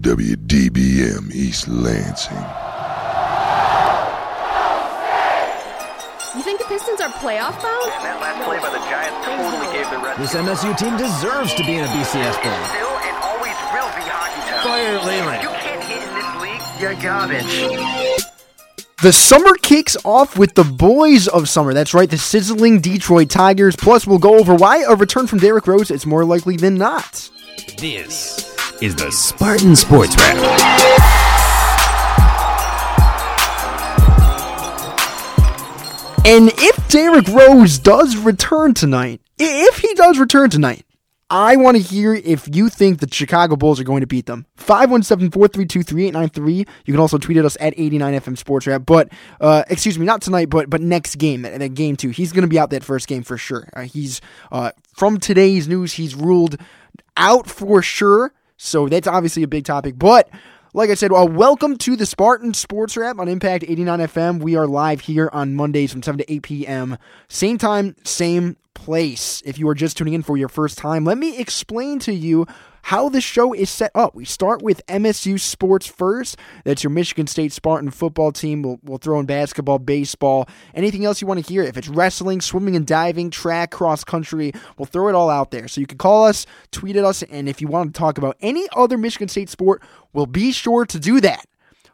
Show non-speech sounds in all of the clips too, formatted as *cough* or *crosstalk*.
WDBM East Lansing. You think the Pistons are playoff bound? That last play by the Giants totally gave the rest. This MSU team deserves to be in a BCS bowl. Still and always will be hockey town. Fire Leyland. You can't hit in this league. You're garbage. The summer kicks off with the boys of summer. That's right, the sizzling Detroit Tigers. Plus, we'll go over why a return from Derrick Rose is more likely than not. This is the Spartan Sports Wrap. And if Derrick Rose does return tonight, if he does return tonight, I want to hear if you think the Chicago Bulls are going to beat them. 517 432 3893. You can also tweet at us at 89FM Sports Wrap. But, uh, excuse me, not tonight, but but next game, that, that game two. He's going to be out that first game for sure. Uh, he's, uh, from today's news, he's ruled out for sure. So that's obviously a big topic. But like I said, well, welcome to the Spartan Sports Wrap on Impact 89 FM. We are live here on Mondays from 7 to 8 p.m. Same time, same place. If you are just tuning in for your first time, let me explain to you how the show is set up. We start with MSU Sports first. That's your Michigan State Spartan football team. We'll, we'll throw in basketball, baseball, anything else you want to hear. If it's wrestling, swimming and diving, track, cross country, we'll throw it all out there. So you can call us, tweet at us, and if you want to talk about any other Michigan State sport, we'll be sure to do that.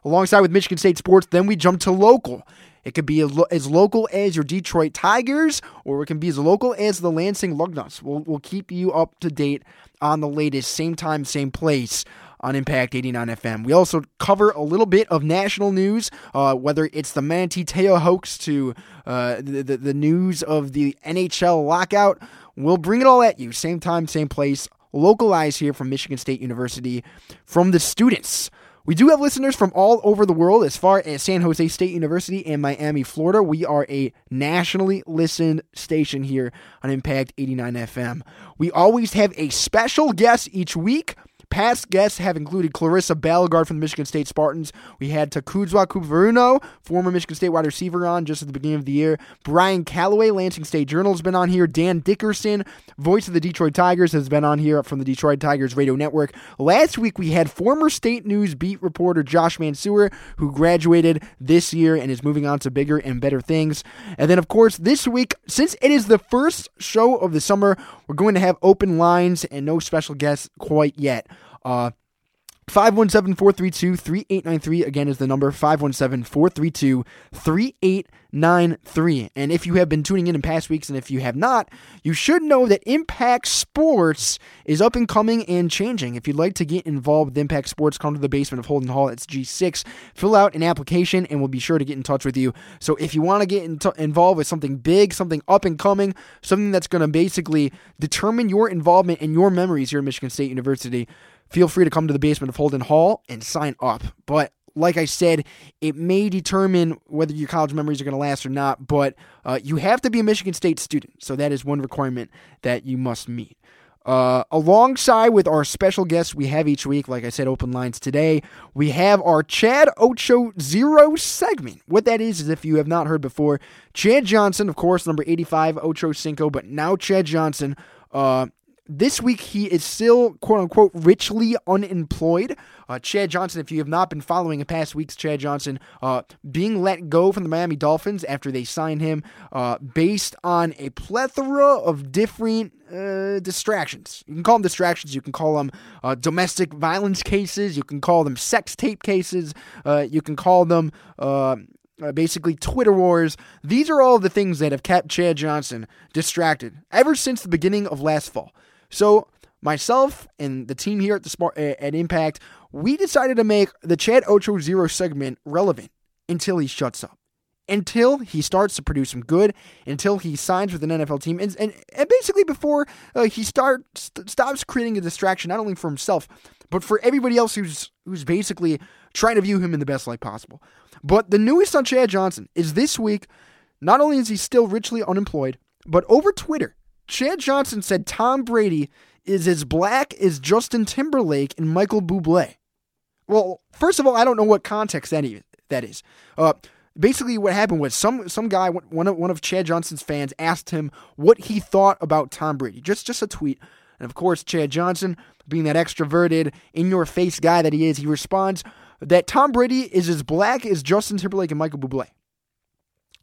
Alongside with Michigan State sports, then we jump to local. It could be as local as your Detroit Tigers, or it can be as local as the Lansing Lugnuts. We'll, we'll keep you up to date on the latest, same time, same place on Impact 89 FM. We also cover a little bit of national news, uh, whether it's the Manti Te'o hoax to uh, the, the, the news of the NHL lockout. We'll bring it all at you, same time, same place, localized here from Michigan State University, from the students. We do have listeners from all over the world, as far as San Jose State University and Miami, Florida. We are a nationally listened station here on Impact 89 FM. We always have a special guest each week. Past guests have included Clarissa Balgard from the Michigan State Spartans. We had Takuzwa Kuvaruno, former Michigan State wide receiver, on just at the beginning of the year. Brian Calloway, Lansing State Journal, has been on here. Dan Dickerson, voice of the Detroit Tigers, has been on here from the Detroit Tigers Radio Network. Last week, we had former State News beat reporter Josh Mansour, who graduated this year and is moving on to bigger and better things. And then, of course, this week, since it is the first show of the summer, we're going to have open lines and no special guests quite yet. Uh, 517-432-3893 again is the number 517-432-3893 and if you have been tuning in in past weeks and if you have not you should know that impact sports is up and coming and changing. If you'd like to get involved with impact sports come to the basement of holden hall it's g6 fill out an application and we'll be sure to get in touch with you. So if you want to get in t- involved with something big something up and coming something that's going to basically determine your involvement and your memories here at michigan state university feel free to come to the basement of Holden Hall and sign up. But like I said, it may determine whether your college memories are going to last or not, but uh, you have to be a Michigan State student. So that is one requirement that you must meet. Uh, alongside with our special guests we have each week, like I said, open lines today, we have our Chad Ocho Zero segment. What that is, is if you have not heard before, Chad Johnson, of course, number 85, Ocho Cinco, but now Chad Johnson, uh, this week, he is still, quote unquote, richly unemployed. Uh, Chad Johnson, if you have not been following in past weeks, Chad Johnson uh, being let go from the Miami Dolphins after they signed him uh, based on a plethora of different uh, distractions. You can call them distractions. You can call them uh, domestic violence cases. You can call them sex tape cases. Uh, you can call them. Uh, basically, Twitter wars. These are all the things that have kept Chad Johnson distracted ever since the beginning of last fall. So myself and the team here at the Smart at Impact, we decided to make the Chad Ocho Zero segment relevant until he shuts up, until he starts to produce some good, until he signs with an NFL team, and and, and basically before uh, he starts st- stops creating a distraction not only for himself but for everybody else who's who's basically trying to view him in the best light possible. But the newest on Chad Johnson is this week. Not only is he still richly unemployed, but over Twitter, Chad Johnson said Tom Brady is as black as Justin Timberlake and Michael Bublé. Well, first of all, I don't know what context that is. That is. Uh, basically, what happened was some some guy, one of one of Chad Johnson's fans, asked him what he thought about Tom Brady. Just just a tweet. And of course, Chad Johnson, being that extroverted, in your face guy that he is, he responds that Tom Brady is as black as Justin Timberlake and Michael Bublé.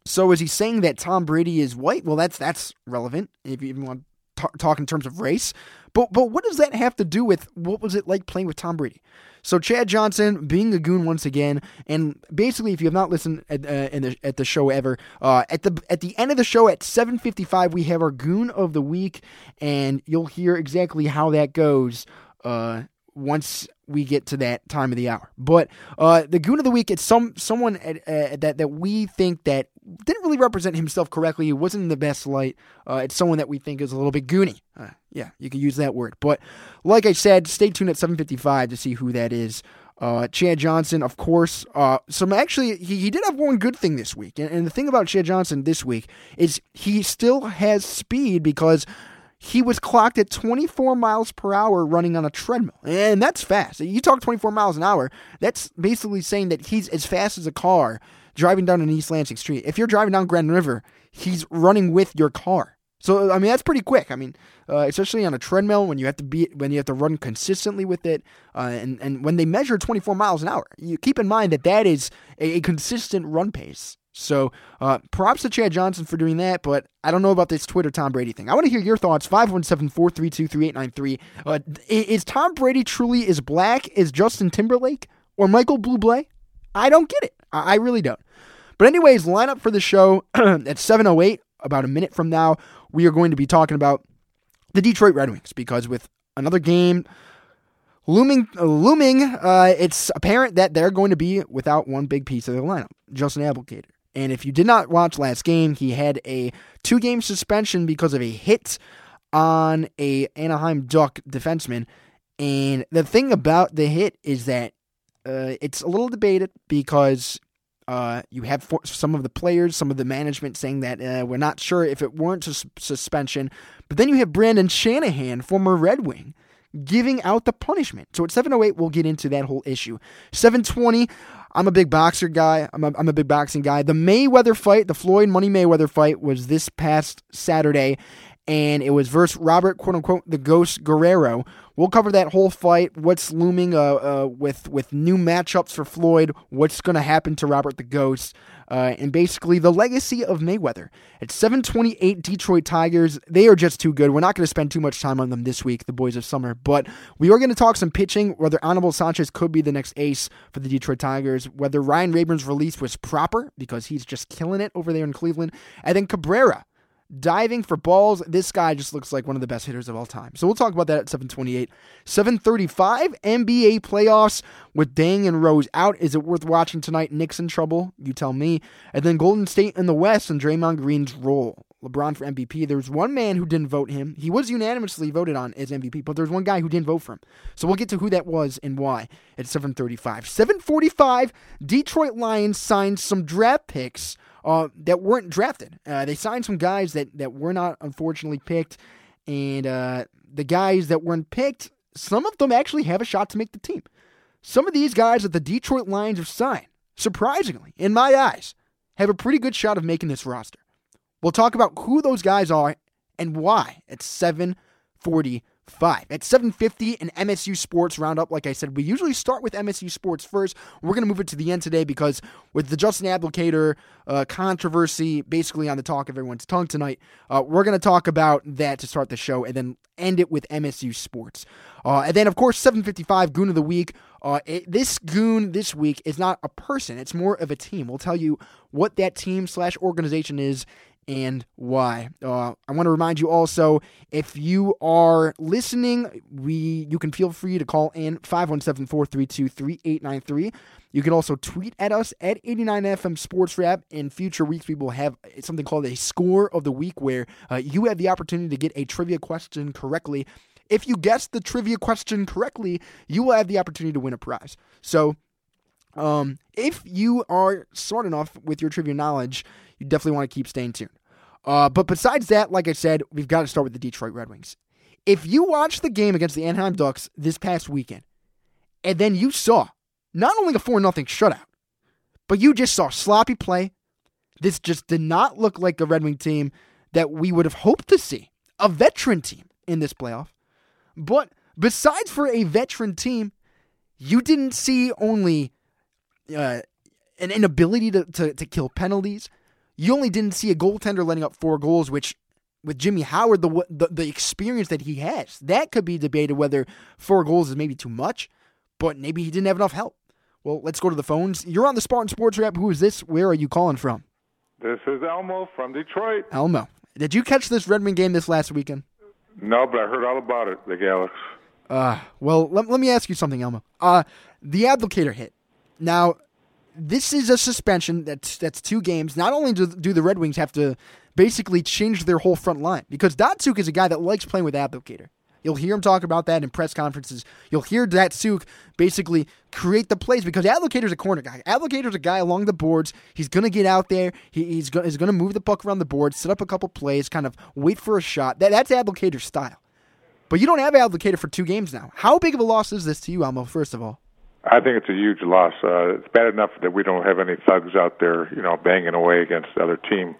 So is he saying that Tom Brady is white? Well, that's that's relevant if you even want to talk in terms of race. But but what does that have to do with what was it like playing with Tom Brady? So Chad Johnson being a goon once again, and basically, if you have not listened at, uh, the, at the show ever, uh, at the at the end of the show at 7:55, we have our goon of the week, and you'll hear exactly how that goes. Uh, once we get to that time of the hour. But uh, the goon of the week, it's some someone at, uh, that that we think that didn't really represent himself correctly. He wasn't in the best light. Uh, it's someone that we think is a little bit goony. Uh, yeah, you could use that word. But like I said, stay tuned at 7:55 to see who that is. Uh, Chad Johnson, of course. Uh, some actually, he, he did have one good thing this week, and, and the thing about Chad Johnson this week is he still has speed because he was clocked at 24 miles per hour running on a treadmill. And that's fast. You talk 24 miles an hour, that's basically saying that he's as fast as a car driving down an East Lansing Street. If you're driving down Grand River, he's running with your car. So I mean that's pretty quick. I mean, uh, especially on a treadmill when you have to be when you have to run consistently with it, uh, and and when they measure 24 miles an hour, you keep in mind that that is a, a consistent run pace. So uh, props to Chad Johnson for doing that, but I don't know about this Twitter Tom Brady thing. I want to hear your thoughts. 517-432-3893. Uh, is Tom Brady truly as black as Justin Timberlake or Michael Bublé? I don't get it. I, I really don't. But anyways, lineup for the show *clears throat* at 7.08, about a minute from now, we are going to be talking about the Detroit Red Wings because with another game looming, uh, looming, uh, it's apparent that they're going to be without one big piece of their lineup, Justin Abdelkader. And if you did not watch last game, he had a two game suspension because of a hit on a Anaheim Duck defenseman. And the thing about the hit is that uh, it's a little debated because uh, you have some of the players, some of the management saying that uh, we're not sure if it weren't a suspension. But then you have Brendan Shanahan, former Red Wing, giving out the punishment. So at 708, we'll get into that whole issue. 720, I'm a big boxer guy. I'm a, I'm a big boxing guy. The Mayweather fight, the Floyd Money Mayweather fight, was this past Saturday, and it was versus Robert, quote unquote, the Ghost Guerrero. We'll cover that whole fight, what's looming uh, uh, with with new matchups for Floyd, what's going to happen to Robert the Ghost, uh, and basically the legacy of Mayweather. At 728 Detroit Tigers, they are just too good. We're not going to spend too much time on them this week, the boys of summer, but we are going to talk some pitching, whether Anibal Sanchez could be the next ace for the Detroit Tigers, whether Ryan Raburn's release was proper because he's just killing it over there in Cleveland, and then Cabrera diving for balls. This guy just looks like one of the best hitters of all time. So we'll talk about that at 728. 735 NBA playoffs with Deng and Rose out. Is it worth watching tonight? Knicks in trouble? You tell me. And then Golden State in the West and Draymond Green's role. LeBron for MVP. There was one man who didn't vote him. He was unanimously voted on as MVP, but there's one guy who didn't vote for him. So we'll get to who that was and why at 735. 745, Detroit Lions signed some draft picks uh, that weren't drafted. Uh, they signed some guys that, that were not unfortunately picked, and uh, the guys that weren't picked, some of them actually have a shot to make the team. Some of these guys that the Detroit Lions have signed, surprisingly, in my eyes, have a pretty good shot of making this roster. We'll talk about who those guys are and why at 740 five. At 750, an MSU Sports Roundup. Like I said, we usually start with MSU Sports first. We're going to move it to the end today because with the Justin Abdelkader uh, controversy basically on the talk of everyone's tongue tonight, uh, we're going to talk about that to start the show and then end it with MSU Sports. Uh, and then, of course, 755, Goon of the Week. Uh, it, this goon this week is not a person, it's more of a team. We'll tell you what that team slash organization is and why. Uh, I want to remind you also if you are listening, we you can feel free to call in 517-432-3893. You can also tweet at us at 89FM Sports Wrap. In future weeks, we will have something called a score of the week where uh, you have the opportunity to get a trivia question correctly. If you guess the trivia question correctly, you will have the opportunity to win a prize. So um, if you are smart enough with your trivia knowledge, you definitely want to keep staying tuned. Uh, but besides that, like I said, we've got to start with the Detroit Red Wings. If you watched the game against the Anaheim Ducks this past weekend, and then you saw not only a 4 0 shutout, but you just saw sloppy play, this just did not look like the Red Wing team that we would have hoped to see, a veteran team in this playoff. But besides for a veteran team, you didn't see only uh, an inability to, to, to kill penalties. You only didn't see a goaltender letting up four goals, which with Jimmy Howard, the, the the experience that he has, that could be debated whether four goals is maybe too much, but maybe he didn't have enough help. Well, let's go to the phones. You're on the Spartan Sports Wrap. Who is this? Where are you calling from? This is Elmo from Detroit. Elmo. Did you catch this Redmond game this last weekend? No, but I heard all about it, the Alex. Uh, well, let, let me ask you something, Elmo. Uh, the Abdelkader hit. Now, this is a suspension that's that's two games. Not only do, do the Red Wings have to basically change their whole front line because Datsyuk is a guy that likes playing with Abdelkader. You'll hear him talk about that in press conferences. You'll hear Datsyuk basically create the plays because Abdelkader's a corner guy. Abdelkader's a guy along the boards. He's going to get out there. He, he's going to move the puck around the board, set up a couple plays, kind of wait for a shot. That, that's Abdelkader's style. But you don't have Abdelkader for two games now. How big of a loss is this to you, Elmo, first of all? I think it's a huge loss. Uh, it's bad enough that we don't have any thugs out there, you know, banging away against the other team.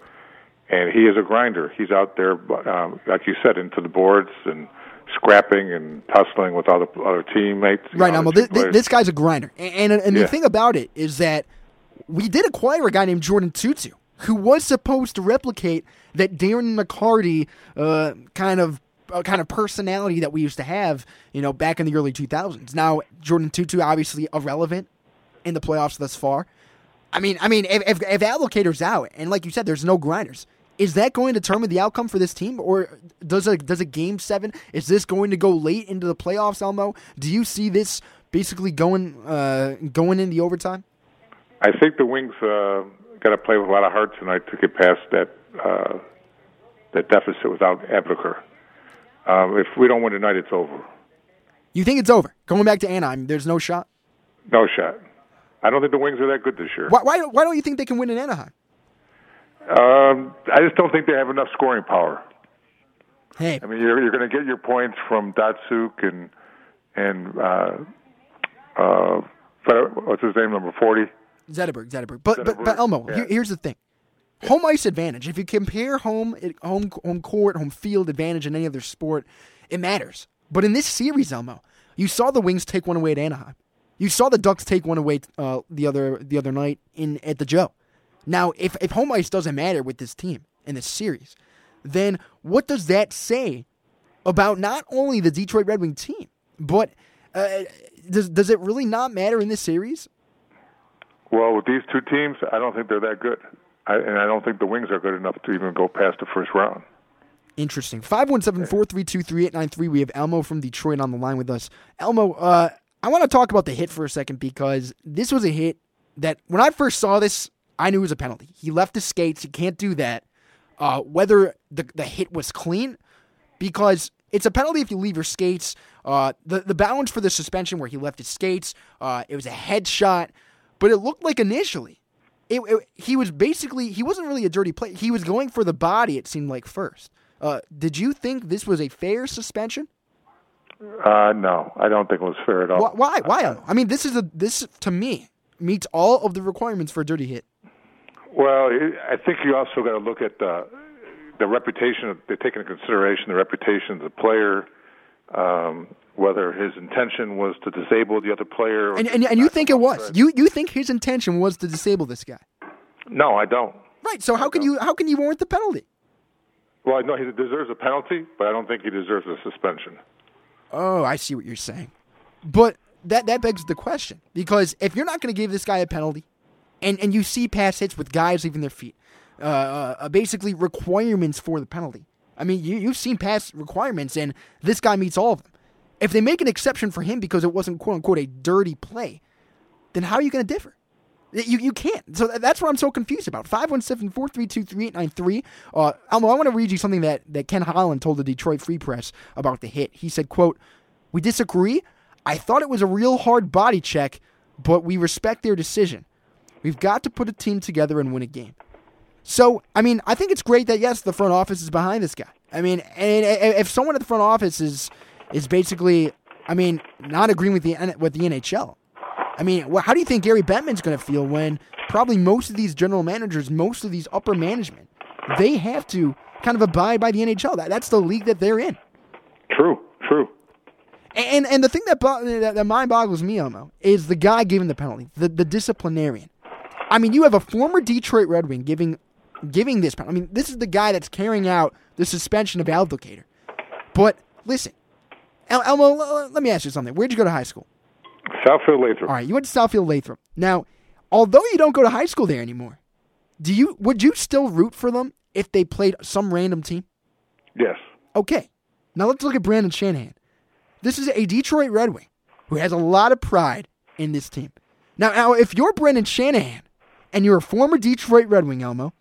And he is a grinder. He's out there, um, like you said, into the boards and scrapping and tussling with other other teammates. Right, Elmo. This, this, guy's a grinder. And, and, and yeah. the thing about it is that we did acquire a guy named Jordin Tootoo who was supposed to replicate that Darren McCarty uh, kind of kind of personality that we used to have, you know, back in the early 2000s. Now, Jordin Tootoo obviously irrelevant in the playoffs thus far. I mean, I mean, if, if, if Abdelkader's out, and like you said, there's no grinders, is that going to determine the outcome for this team, or does a does a game seven? Is this going to go late into the playoffs, Elmo? Do you see this basically going uh, going in the overtime? I think the Wings uh, got to play with a lot of heart tonight to get past that uh, that deficit without Abdelkader. Um, if we don't win tonight, it's over. You think it's over? Going back to Anaheim, there's no shot. No shot. I don't think the Wings are that good this year. Why? Why, why don't you think they can win in Anaheim? Um, I just don't think they have enough scoring power. Hey, I mean, you're you're going to get your points from Datsyuk and and uh, uh, what's his name, number forty. Zetterberg, Zetterberg. But Zetterberg. but but Elmo, yeah. here, here's the thing: home ice advantage. If you compare home home home court, home field advantage in any other sport, it matters. But in this series, Elmo, you saw the Wings take one away at Anaheim. You saw the Ducks take one away uh, the other the other night in at the Joe. Now, if, if home ice doesn't matter with this team in this series, then what does that say about not only the Detroit Red Wing team, but uh, does does it really not matter in this series? Well, with these two teams, I don't think they're that good, I, and I don't think the Wings are good enough to even go past the first round. Interesting. 517-432-3893. We have Elmo from Detroit on the line with us. Elmo, uh, I want to talk about the hit for a second because this was a hit that when I first saw this, I knew it was a penalty. He left his skates. He can't do that. Uh, whether the, the hit was clean, because it's a penalty if you leave your skates. Uh, the, the balance for the suspension where he left his skates, uh, it was a headshot, but it looked like initially. It, it, he was basically, he wasn't really a dirty play. He was going for the body, it seemed like, first. Uh, did you think this was a fair suspension? Uh, no, I don't think it was fair at all. Why? Why? I mean, this is a this to me meets all of the requirements for a dirty hit. Well, I think you also got to look at the the reputation. They take into consideration the reputation of the player, um, whether his intention was to disable the other player. And and, and you think it was? You you think his intention was to disable this guy? No, I don't. Right. So how can you how can you warrant the penalty? Well, I know he deserves a penalty, but I don't think he deserves a suspension. Oh, I see what you're saying. But that that begs the question because if you're not going to give this guy a penalty, and and you see pass hits with guys leaving their feet, uh, uh, basically requirements for the penalty. I mean, you you've seen past requirements, and this guy meets all of them. If they make an exception for him because it wasn't quote unquote a dirty play, then how are you going to differ? You, you can't. So that's what I'm so confused about. 517 432 3893. Uh, I want to read you something that, that Ken Holland told the Detroit Free Press about the hit. He said, quote, We disagree. I thought it was a real hard body check, but we respect their decision. We've got to put a team together and win a game. So, I mean, I think it's great that yes, the front office is behind this guy. I mean, and if someone at the front office is is basically, I mean, not agreeing with the with the NHL, I mean, how do you think Gary Bettman's going to feel when probably most of these general managers, most of these upper management, they have to kind of abide by the NHL. That, that's the league that they're in. True, true. And and the thing that that, that mind boggles me, Elmo, is the guy giving the penalty, the the disciplinarian. I mean, you have a former Detroit Red Wing giving giving this penalty. I mean, this is the guy that's carrying out the suspension of Abdelkader. But listen, El- Elmo, let me ask you something. Where'd you go to high school? Southfield Lathrup. All right, you went to Southfield Lathrup. Now, although you don't go to high school there anymore, do you would you still root for them if they played some random team? Yes. Okay. Now let's look at Brendan Shanahan. This is a Detroit Red Wing who has a lot of pride in this team. Now, now if you're Brendan Shanahan and you're a former Detroit Red Wing, Elmo,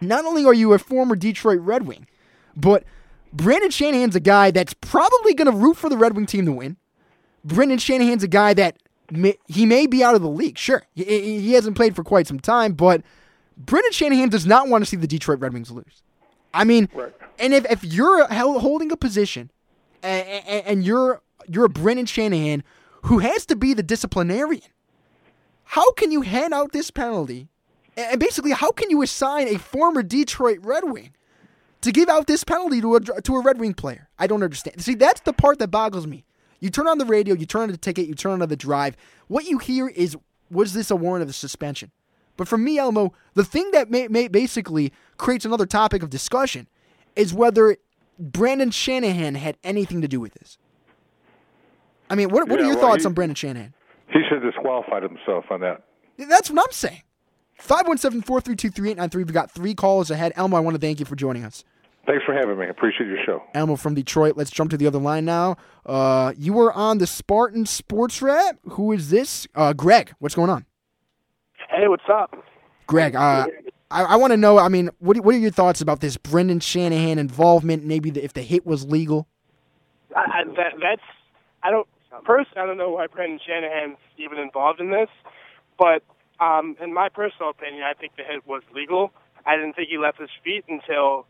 not only are you a former Detroit Red Wing, but Brendan Shanahan's a guy that's probably going to root for the Red Wing team to win. Brendan Shanahan's a guy that may, he may be out of the league. Sure, he, he hasn't played for quite some time, but Brendan Shanahan does not want to see the Detroit Red Wings lose. I mean, Right. and if, if you're holding a position and, and, and you're you're a Brendan Shanahan who has to be the disciplinarian, how can you hand out this penalty? And basically, how can you assign a former Detroit Red Wing to give out this penalty to a to a Red Wing player? I don't understand. See, that's the part that boggles me. You turn on the radio, you turn on the ticket, you turn on the drive. What you hear is, was this a warrant of a suspension? But for me, Elmo, the thing that may, may basically creates another topic of discussion is whether Brendan Shanahan had anything to do with this. I mean, what, what are your well, thoughts he- on Brendan Shanahan? He should have disqualified himself on that. That's what I'm saying. 517 432 3893. We've got three calls ahead. Elmo, I want to thank you for joining us. Thanks for having me. I appreciate your show. Elmo from Detroit. Let's jump to the other line now. Uh, you were on the Spartan Sports Wrap. Who is this? Uh, Greg. What's going on? Hey, what's up? Greg, uh, I, I want to know. I mean, what, what are your thoughts about this Brendan Shanahan involvement? Maybe the, if the hit was legal. I, I, that, that's I don't personally I don't know why Brendan Shanahan's even involved in this, but um, in my personal opinion, I think the hit was legal. I didn't think he left his feet until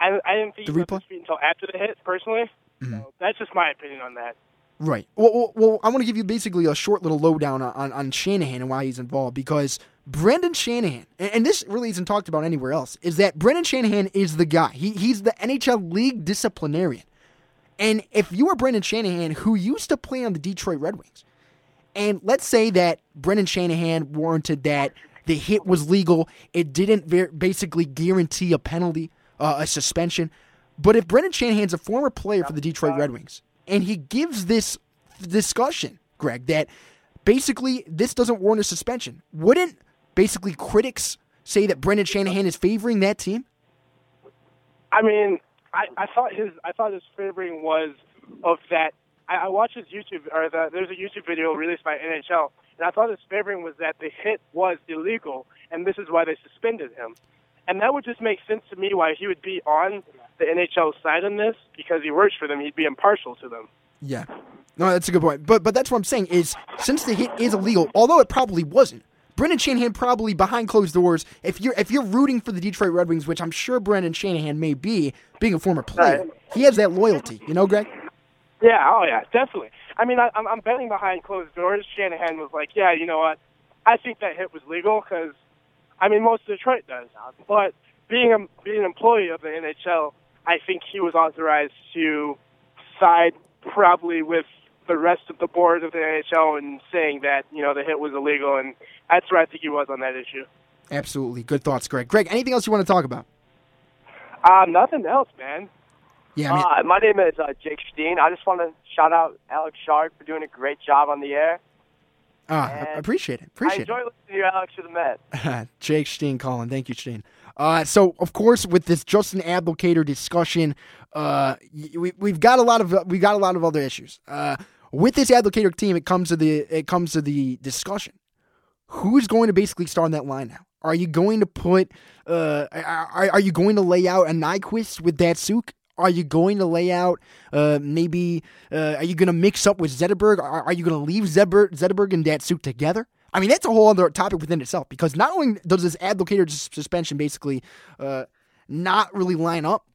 I, I didn't think The he left his feet until after the hit. Personally, so that's just my opinion on that. Right. Well, well, well I want to give you basically a short little lowdown on, on, Shanahan and why he's involved because Brendan Shanahan, and, and this really isn't talked about anywhere else, is that Brendan Shanahan is the guy. He, he's the NHL league disciplinarian. And if you are Brendan Shanahan, who used to play on the Detroit Red Wings, and let's say that Brendan Shanahan warranted that the hit was legal, it didn't ver- basically guarantee a penalty, uh, a suspension. But if Brendan Shanahan's a former player for the Detroit Red Wings, and he gives this discussion, Greg, that basically this doesn't warrant a suspension, wouldn't basically critics say that Brendan Shanahan is favoring that team? I mean, I, I thought his I thought his favoring was of that. I, I watched his YouTube or the, there's a YouTube video released by NHL, and I thought his favoring was that the hit was illegal, and this is why they suspended him. And that would just make sense to me why he would be on the NHL side on this because he works for them. He'd be impartial to them. Yeah. No, that's a good point. But but that's what I'm saying is since the hit is illegal, although it probably wasn't, Brendan Shanahan probably behind closed doors. If you're if you're rooting for the Detroit Red Wings, which I'm sure Brendan Shanahan may be, being a former player, he has that loyalty. You know, Greg. Yeah, oh yeah, definitely. I mean, I, I'm, I'm betting behind closed doors. Shanahan was like, yeah, you know what? I think that hit was legal because, I mean, most of Detroit does. But being a being an employee of the NHL, I think he was authorized to side probably with the rest of the board of the NHL and saying that you know the hit was illegal, and that's where I think he was on that issue. Absolutely, good thoughts, Greg. Greg, anything else you want to talk about? Uh, nothing else, man. Yeah, I mean, Uh, my name is uh, Jake Steen. I just want to shout out Alex Sharp for doing a great job on the air. I appreciate it. I Appreciate enjoy it. listening to you, Alex, for the Met. *laughs* Jake Steen calling. Thank you, Steen. Uh, so of course, with this Justin Abdelkader discussion, uh, we, we've got a lot of we got a lot of other issues. Uh, with this Abdelkader team, it comes to the it comes to the discussion. Who's going to basically start on that line now? Are you going to put? Uh, are, are you going to lay out a Nyquist with Datsyuk? Are you going to lay out uh, maybe? Uh, are you going to mix up with Zetterberg? Are, are you going to leave Zetterberg, Zetterberg and Datsyuk together? I mean, that's a whole other topic within itself because not only does this Abdelkader suspension basically uh, not really line up,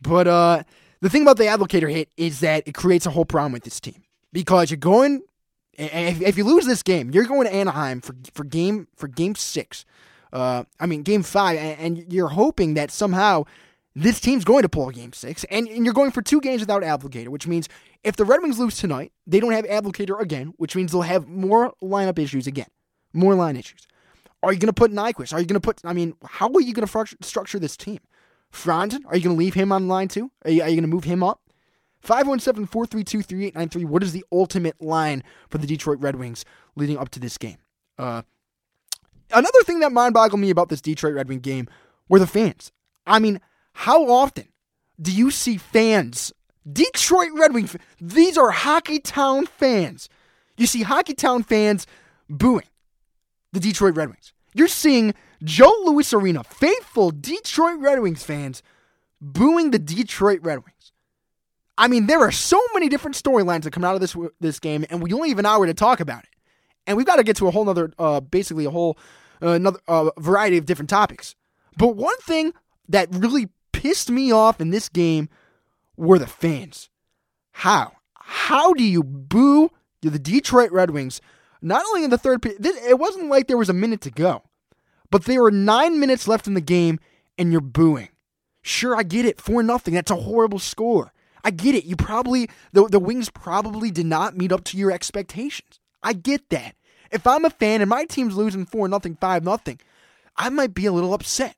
but uh, the thing about the Abdelkader hit is that it creates a whole problem with this team because you're going. If, if you lose this game, you're going to Anaheim for for game for game six. Uh, I mean game five, and, and you're hoping that somehow this team's going to pull game six, and, and you're going for two games without Abdelkader, which means If the Red Wings lose tonight, they don't have Abdelkader again, which means they'll have more lineup issues again, more line issues. Are you going to put Nyquist? Are you going to put? I mean, how are you going to structure this team? Franzen, are you going to leave him on line two? Are you, are you going to move him up? 517 432 3893. What is the ultimate line for the Detroit Red Wings leading up to this game? Uh, another thing that mind boggled me about this Detroit Red Wing game were the fans. I mean, how often do you see fans, Detroit Red Wing, these are Hockey Town fans. You see Hockey Town fans booing the Detroit Red Wings. You're seeing Joe Louis Arena, faithful Detroit Red Wings fans, booing the Detroit Red Wings. I mean, there are so many different storylines that come out of this this game, and we only have an hour to talk about it. And we've got to get to a whole other, uh, basically a whole uh, another uh, variety of different topics. But one thing that really pissed me off in this game were the fans. How? How do you boo the Detroit Red Wings? Not only in the third period, it wasn't like there was a minute to go, but there were nine minutes left in the game and you're booing. Sure, I get it. 4 nothing. That's a horrible score. I get it. You probably, the, the Wings probably did not meet up to your expectations. I get that. If I'm a fan and my team's losing 4 nothing, 5 nothing, I might be a little upset.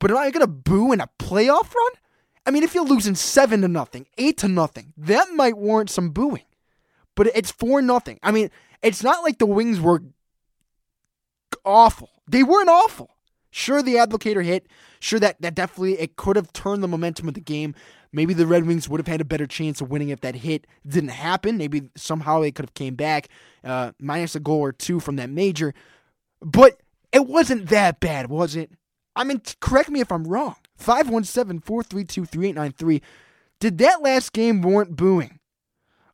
But am I going to boo in a playoff run? I mean, if you're losing 7 to nothing, 8 to nothing, that might warrant some booing. But it's 4 nothing. I mean, it's not like the Wings were awful. They weren't awful. Sure, the Abdelkader hit. Sure, that, that definitely it could have turned the momentum of the game. Maybe the Red Wings would have had a better chance of winning if that hit didn't happen. Maybe somehow they could have came back uh, minus a goal or two from that major. But it wasn't that bad, was it? I mean, correct me if I'm wrong. 517 432 3893. Did that last game warrant booing?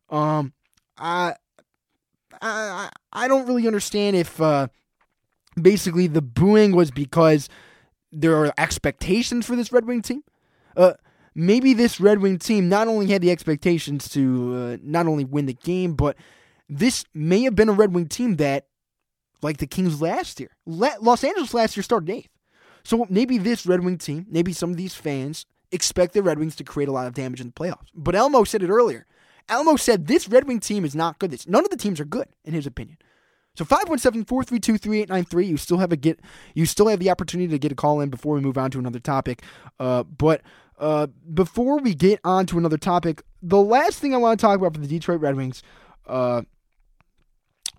Um, I, I, I don't really understand if uh, basically the booing was because there are expectations for this Red Wing team. Uh, maybe this Red Wing team not only had the expectations to uh, not only win the game, but this may have been a Red Wing team that, like the Kings last year, Los Angeles last year started eighth. So maybe this Red Wing team, maybe some of these fans expect the Red Wings to create a lot of damage in the playoffs. But Elmo said it earlier. Elmo said this Red Wing team is not good. None of the teams are good, in his opinion. So 517-432-3893. You still have a get you still have the opportunity to get a call in before we move on to another topic. Uh, but uh, before we get on to another topic, the last thing I want to talk about for the Detroit Red Wings, uh,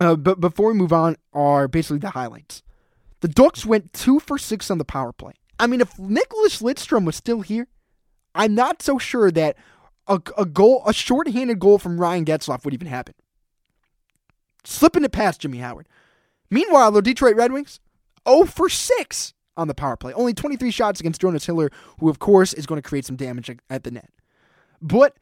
uh, but before we move on, are basically the highlights. The Ducks went two for six on the power play. I mean, if Nicklas Lidstrom was still here, I'm not so sure that a, a goal, a shorthanded goal from Ryan Getzlaf would even happen. Slipping it past Jimmy Howard. Meanwhile, the Detroit Red Wings, 0 for 6 on the power play. Only 23 shots against Jonas Hiller, who, of course, is going to create some damage at the net. But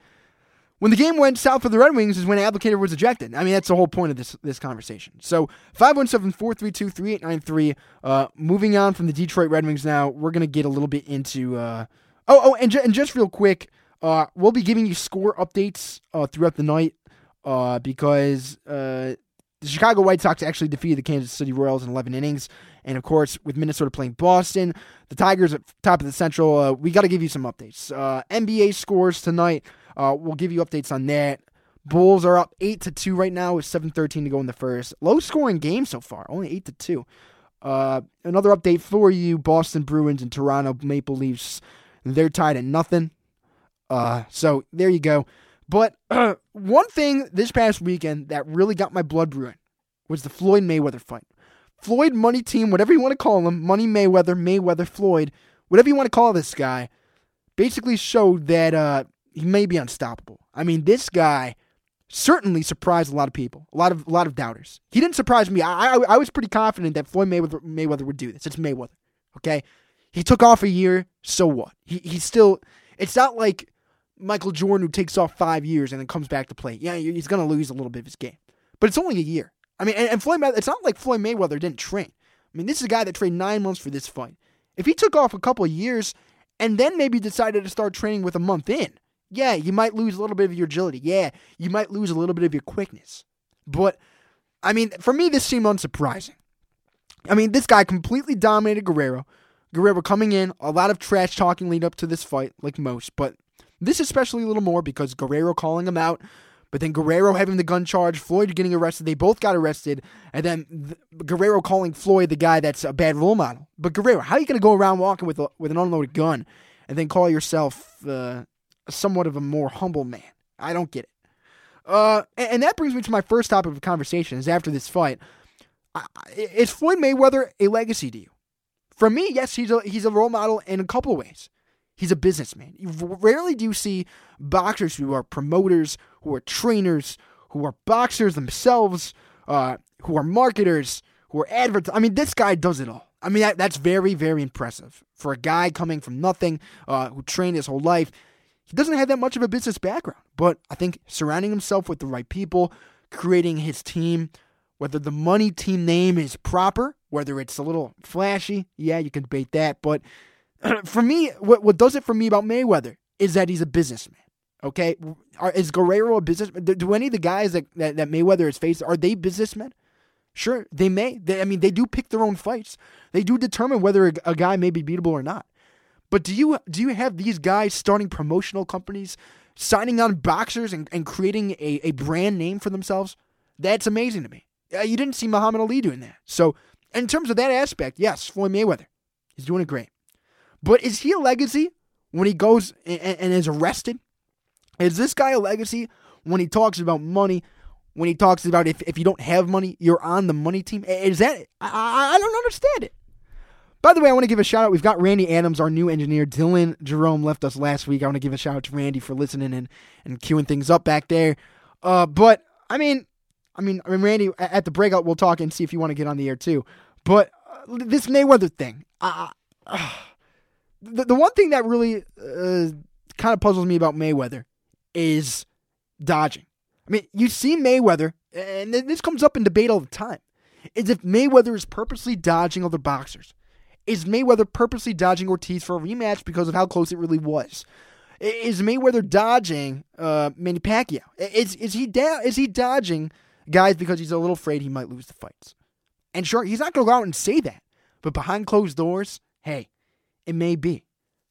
when the game went south for the Red Wings is when Abdelkader was ejected. I mean, that's the whole point of this this conversation. So 517-432-3893. Uh, moving on from the Detroit Red Wings now, we're going to get a little bit into... Uh, oh, oh, and, ju- and just real quick, uh, we'll be giving you score updates uh, throughout the night uh, because uh, the Chicago White Sox actually defeated the Kansas City Royals in 11 innings. And of course, with Minnesota playing Boston, the Tigers at top of the Central, uh, we got to give you some updates. Uh, NBA scores tonight. Uh, we'll give you updates on that. Bulls are up eight to two right now with seven thirteen to go in the first. Low scoring game so far, only eight to two. Uh, another update for you: Boston Bruins and Toronto Maple Leafs. They're tied at nothing. Uh, so there you go. But uh, *clears throat* one thing this past weekend that really got my blood brewing was the Floyd Mayweather fight. Floyd Money Team, whatever you want to call him, Money Mayweather, Mayweather Floyd, whatever you want to call this guy, basically showed that uh, he may be unstoppable. I mean, this guy certainly surprised a lot of people, a lot of a lot of doubters. He didn't surprise me. I I, I was pretty confident that Floyd Mayweather, Mayweather would do this. It's Mayweather, okay? He took off a year, so what? He he's still. It's not like Michael Jordan who takes off five years and then comes back to play. Yeah, he's to lose a little bit of his game, but it's only a year. I mean, and, and Floyd, it's not like Floyd Mayweather didn't train. I mean, this is a guy that trained nine months for this fight. If he took off a couple of years and then maybe decided to start training with a month in, yeah, you might lose a little bit of your agility. Yeah, you might lose a little bit of your quickness. But, I mean, for me, this seemed unsurprising. I mean, this guy completely dominated Guerrero. Guerrero coming in, a lot of trash talking lead up to this fight, like most, but This especially a little more because Guerrero calling him out, but then Guerrero having the gun charge, Floyd getting arrested. They both got arrested, and then th- Guerrero calling Floyd the guy that's a bad role model. But Guerrero, how are you going to go around walking with a, with an unloaded gun and then call yourself uh, somewhat of a more humble man? I don't get it. Uh, and, and that brings me to my first topic of conversation. Is after this fight, I- is Floyd Mayweather a legacy to you? For me, yes, he's a he's a role model in a couple ways. He's a businessman. You rarely do you see boxers who are promoters, who are trainers, who are boxers themselves, uh, who are marketers, who are advertisers. I mean, this guy does it all. I mean, that, that's very, very impressive for a guy coming from nothing, uh, who trained his whole life. He doesn't have that much of a business background, but I think surrounding himself with the right people, creating his team, whether the money team name is proper, whether it's a little flashy, yeah, you can debate that, but *clears throat* for me, what what does it for me about Mayweather is that he's a businessman. Okay, are, is Guerrero a businessman? Do, do any of the guys that, that, that Mayweather has faced are they businessmen? Sure, they may. They, I mean, they do pick their own fights. They do determine whether a, a guy may be beatable or not. But do you do you have these guys starting promotional companies, signing on boxers and, and creating a, a brand name for themselves? That's amazing to me. You didn't see Muhammad Ali doing that. So, in terms of that aspect, yes, Floyd Mayweather, he's doing it great. But is he a legacy when he goes and, and is arrested? Is this guy a legacy when he talks about money? When he talks about if, if you don't have money, you're on the money team? Is that I, I don't understand it. By the way, I want to give a shout out. We've got Randy Adams, our new engineer. Dylan Jerome left us last week. I want to give a shout out to Randy for listening and, and queuing things up back there. Uh, but I mean, I mean, I mean, Randy, at the breakout, we'll talk and see if you want to get on the air too. But uh, this Mayweather thing, uh, uh, the, the one thing that really uh, kind of puzzles me about Mayweather is dodging. I mean, you see Mayweather, and this comes up in debate all the time, is if Mayweather is purposely dodging other boxers. Is Mayweather purposely dodging Ortiz for a rematch because of how close it really was? Is Mayweather dodging uh, Manny Pacquiao? Is is he da- is he dodging guys because he's a little afraid he might lose the fights? And sure, he's not going to go out and say that, but behind closed doors, hey, it may be.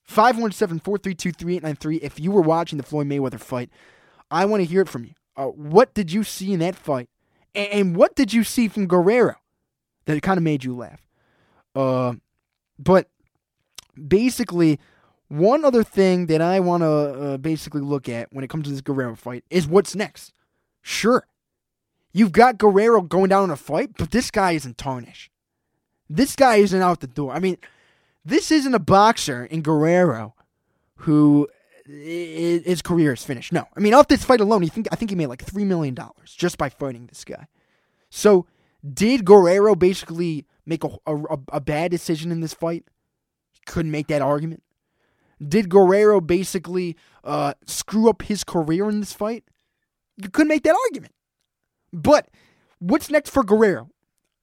517-432-3893. If you were watching the Floyd Mayweather fight, I want to hear it from you. Uh, what did you see in that fight? And, and what did you see from Guerrero that kind of made you laugh? Uh, but basically, one other thing that I want to uh, basically look at when it comes to this Guerrero fight is what's next. Sure, you've got Guerrero going down in a fight, but this guy isn't tarnished. This guy isn't out the door. I mean, this isn't a boxer in Guerrero who his career is finished. No, I mean off this fight alone, he think I think he made like three million dollars just by fighting this guy. So did Guerrero basically make a, a, a bad decision in this fight? Couldn't make that argument. Did Guerrero basically uh, screw up his career in this fight? You couldn't make that argument. But what's next for Guerrero?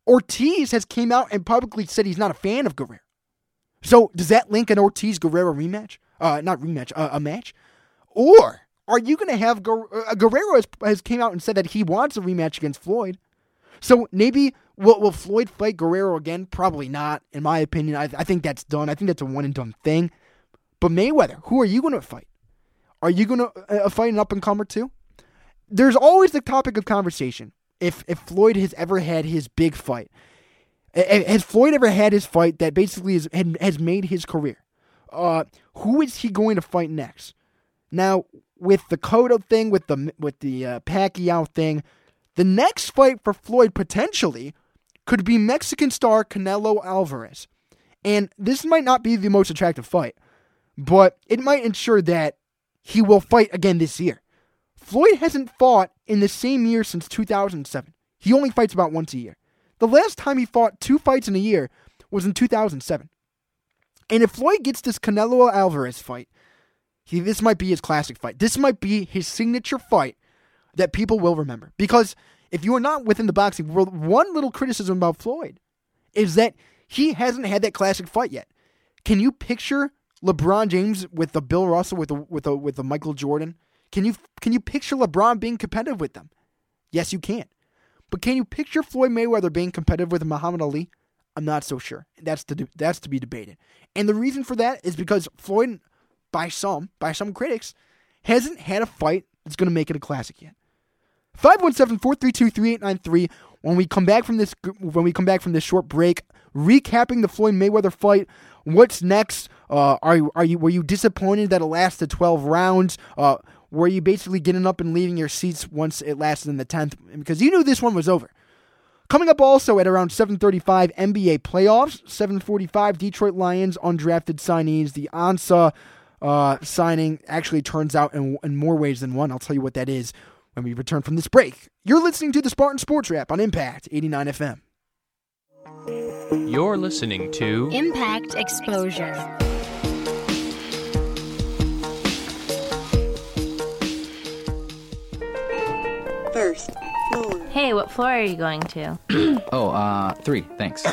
Ortiz has came out and publicly said he's not a fan of Guerrero. So does that link an Ortiz Guerrero rematch? Uh, not rematch, uh, a match. Or are you going to have Guer- uh, Guerrero has, has came out and said that he wants a rematch against Floyd? So maybe will, will Floyd fight Guerrero again? Probably not, in my opinion. I, I think that's done. I think that's a one and done thing. But Mayweather, who are you going to fight? Are you going to uh, fight an up and comer too? There's always the topic of conversation. If if Floyd has ever had his big fight, has Floyd ever had his fight that basically is, has made his career? Uh, who is he going to fight next? Now, with the Cotto thing, with the with the uh, Pacquiao thing, the next fight for Floyd potentially could be Mexican star Canelo Alvarez. And this might not be the most attractive fight, but it might ensure that he will fight again this year. Floyd hasn't fought in the same year since 2007. He only fights about once a year. The last time he fought two fights in a year was in 2007. And if Floyd gets this Canelo Alvarez fight, he, this might be his classic fight. This might be his signature fight that people will remember. Because if you are not within the boxing world, one little criticism about Floyd is that he hasn't had that classic fight yet. Can you picture LeBron James with the Bill Russell with the with the with the Michael Jordan? Can you can you picture LeBron being competitive with them? Yes, you can. But can you picture Floyd Mayweather being competitive with Muhammad Ali? I'm not so sure. That's to that's to be debated. And the reason for that is because Floyd, by some by some critics, hasn't had a fight that's going to make it a classic yet. 517-432-3893 when we come back from this when we come back from this short break recapping the Floyd Mayweather fight what's next? Uh, are you are you were you disappointed that it lasted 12 rounds? Uh, were you basically getting up and leaving your seats once it lasted in the 10th because you knew this one was over. Coming up also at around 7:35 NBA playoffs, 7:45 Detroit Lions undrafted signees. The Ansa uh, signing actually turns out in, in more ways than one. I'll tell you what that is when we return from this break. You're listening to the Spartan Sports Wrap on Impact 89 FM. You're listening to Impact Exposure. First floor. Hey, what floor are you going to? *coughs* oh, uh, three, thanks.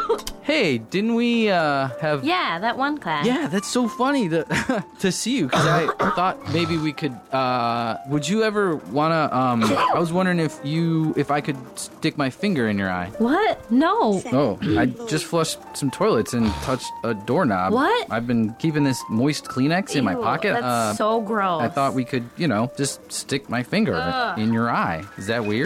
*coughs* hey, didn't we, uh, have. Yeah, that one class. Yeah, that's so funny to, *laughs* to see you, because I thought maybe we could, uh, would you ever wanna, um, I was wondering if you, if I could stick my finger in your eye. What? No. Oh, I just flushed some toilets and touched a doorknob. What? I've been keeping this moist Kleenex in my Ew, pocket. That's uh, so gross. I thought we could, you know, just stick my finger Ugh. in your eye. Is that weird?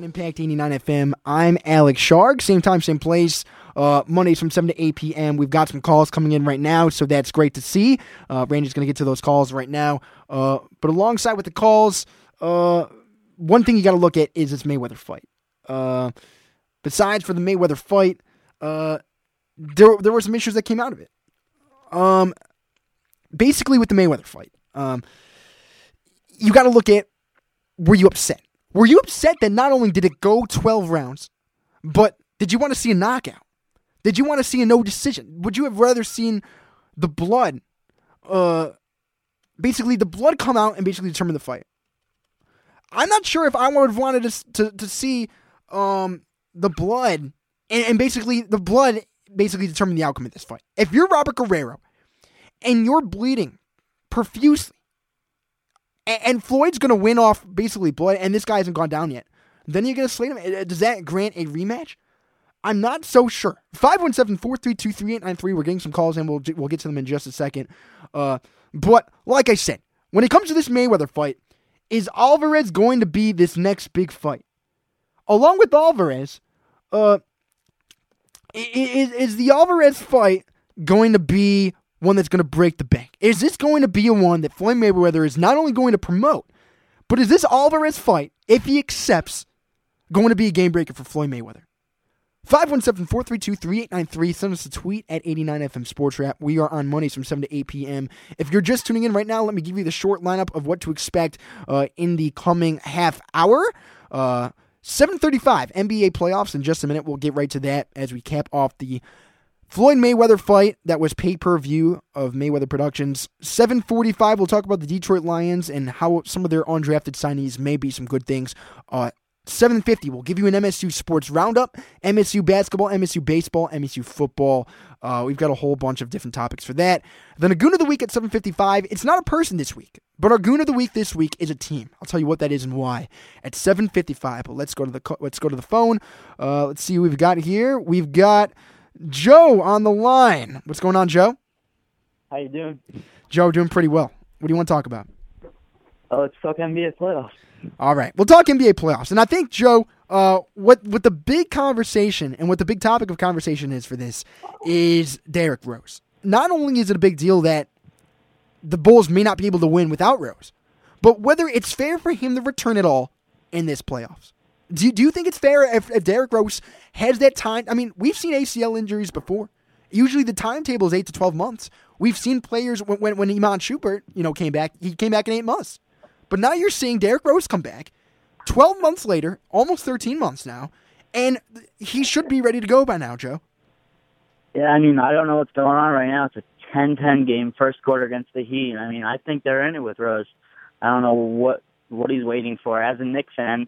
On Impact 89 FM. I'm Alex Shark. Same time, same place. Uh, Mondays from 7 to 8 p.m. We've got some calls coming in right now, so that's great to see. Uh, Randy's going to get to those calls right now. Uh, but alongside with the calls, uh, one thing you got to look at is this Mayweather fight. Uh, besides for the Mayweather fight, uh, there there were some issues that came out of it. Um, basically with the Mayweather fight, um, you got to look at were you upset? Were you upset that not only did it go 12 rounds, but did you want to see a knockout? Did you want to see a no decision? Would you have rather seen the blood, uh, basically the blood come out and basically determine the fight? I'm not sure if I would have wanted to to, to see um, the blood and, and basically the blood basically determine the outcome of this fight. If you're Robert Guerrero and you're bleeding profusely, and, and Floyd's going to win off basically blood, and this guy hasn't gone down yet, then you're to slate him. Uh, Does that grant a rematch? I'm not so sure. 517-432-3893. We're getting some calls and we'll we'll get to them in just a second. Uh, but like I said, when it comes to this Mayweather fight, is Alvarez going to be this next big fight? Along with Alvarez, uh, is, is the Alvarez fight going to be one that's going to break the bank? Is this going to be a one that Floyd Mayweather is not only going to promote, but is this Alvarez fight, if he accepts, going to be a game breaker for Floyd Mayweather? 517-432-3893. Send us a tweet at 89FM Sports Wrap. We are on Mondays from 7 to 8 p.m. If you're just tuning in right now, let me give you the short lineup of what to expect uh, in the coming half hour. Uh, 7:35 NBA playoffs in just a minute. We'll get right to that as we cap off the Floyd Mayweather fight that was pay-per-view of Mayweather Productions. 7:45 we'll talk about the Detroit Lions and how some of their undrafted signees may be some good things. Uh 750 we'll give you an MSU sports roundup, MSU basketball, MSU baseball, MSU football. Uh, we've got a whole bunch of different topics for that. The Nagoon of the week at 755. It's not a person this week, but our goon of the week this week is a team. I'll tell you what that is and why at 755. But let's go to the let's go to the phone. Uh, let's see who we've got here. We've got Joe on the line. What's going on, Joe? How you doing? Joe, doing pretty well. What do you want to talk about? Oh, let's talk NBA playoffs. All right, we'll talk NBA playoffs, and I think Joe, uh, what what the big conversation and what the big topic of conversation is for this is Derrick Rose. not only is it a big deal that the Bulls may not be able to win without Rose, but whether it's fair for him to return at all in this playoffs. Do do you think it's fair if, if Rose has that time? I mean, we've seen ACL injuries before. Usually the timetable is 8 to 12 months. We've seen players, when, when, when Iman Shumpert, you know, came back, he came back in 8 months. But now you're seeing Derrick Rose come back 12 months later, almost 13 months now, and he should be ready to go by now, Joe. Yeah, I mean, I don't know what's going on right now. It's a 10-10 game, first quarter against the Heat. I mean, I think they're in it with Rose. I don't know what what he's waiting for. As a Knicks fan,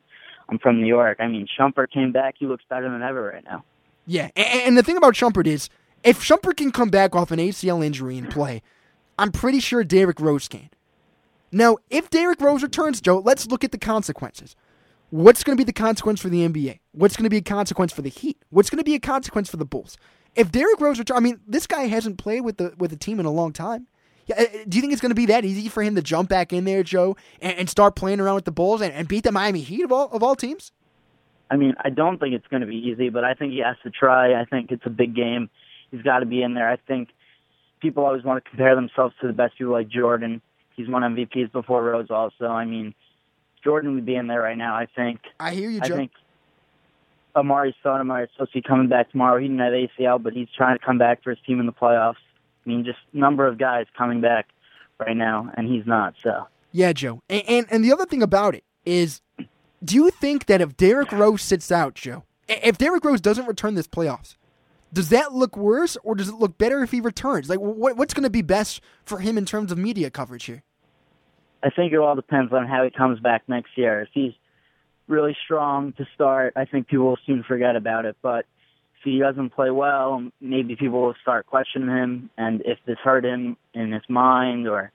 I'm from New York. I mean, Shumpert came back. He looks better than ever right now. Yeah, and, the thing about Shumpert is, if Shumpert can come back off an ACL injury and play, I'm pretty sure Derrick Rose can. Now, if Derrick Rose returns, Joe, let's look at the consequences. What's going to be the consequence for the NBA? What's going to be a consequence for the Heat? What's going to be a consequence for the Bulls? If Derrick Rose returns, I mean, this guy hasn't played with the with the team in a long time. Yeah, uh, do you think it's going to be that easy for him to jump back in there, Joe, and, and start playing around with the Bulls and, and beat the Miami Heat of all of all teams? I mean, I don't think it's going to be easy, but I think he has to try. I think it's a big game. He's got to be in there. I think people always want to compare themselves to the best people like Jordan. He's won MVPs before Rose also. I mean, Jordan would be in there right now, I think. I hear you, Joe. I think Amar'e Stoudemire is supposed to be coming back tomorrow. He didn't have ACL, but he's trying to come back for his team in the playoffs. I mean, just number of guys coming back right now, and he's not. So Yeah, Joe. And, and and the other thing about it is, do you think that if Derrick Rose sits out, Joe, if Derrick Rose doesn't return this playoffs, does that look worse or does it look better if he returns? Like, what, what's going to be best for him in terms of media coverage here? I think it all depends on how he comes back next year. If he's really strong to start, I think people will soon forget about it. But he doesn't play well, maybe people will start questioning him. And if this hurt him in his mind or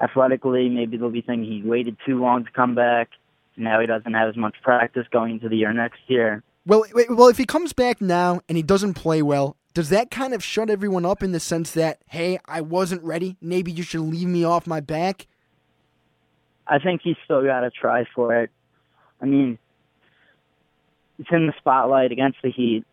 athletically, maybe they'll be thinking he waited too long to come back. Now he doesn't have as much practice going into the year next year. Well, well, if he comes back now and he doesn't play well, does that kind of shut everyone up in the sense that, hey, I wasn't ready. Maybe you should leave me off my back. I think he's still got to try for it. I mean, it's in the spotlight against the Heat.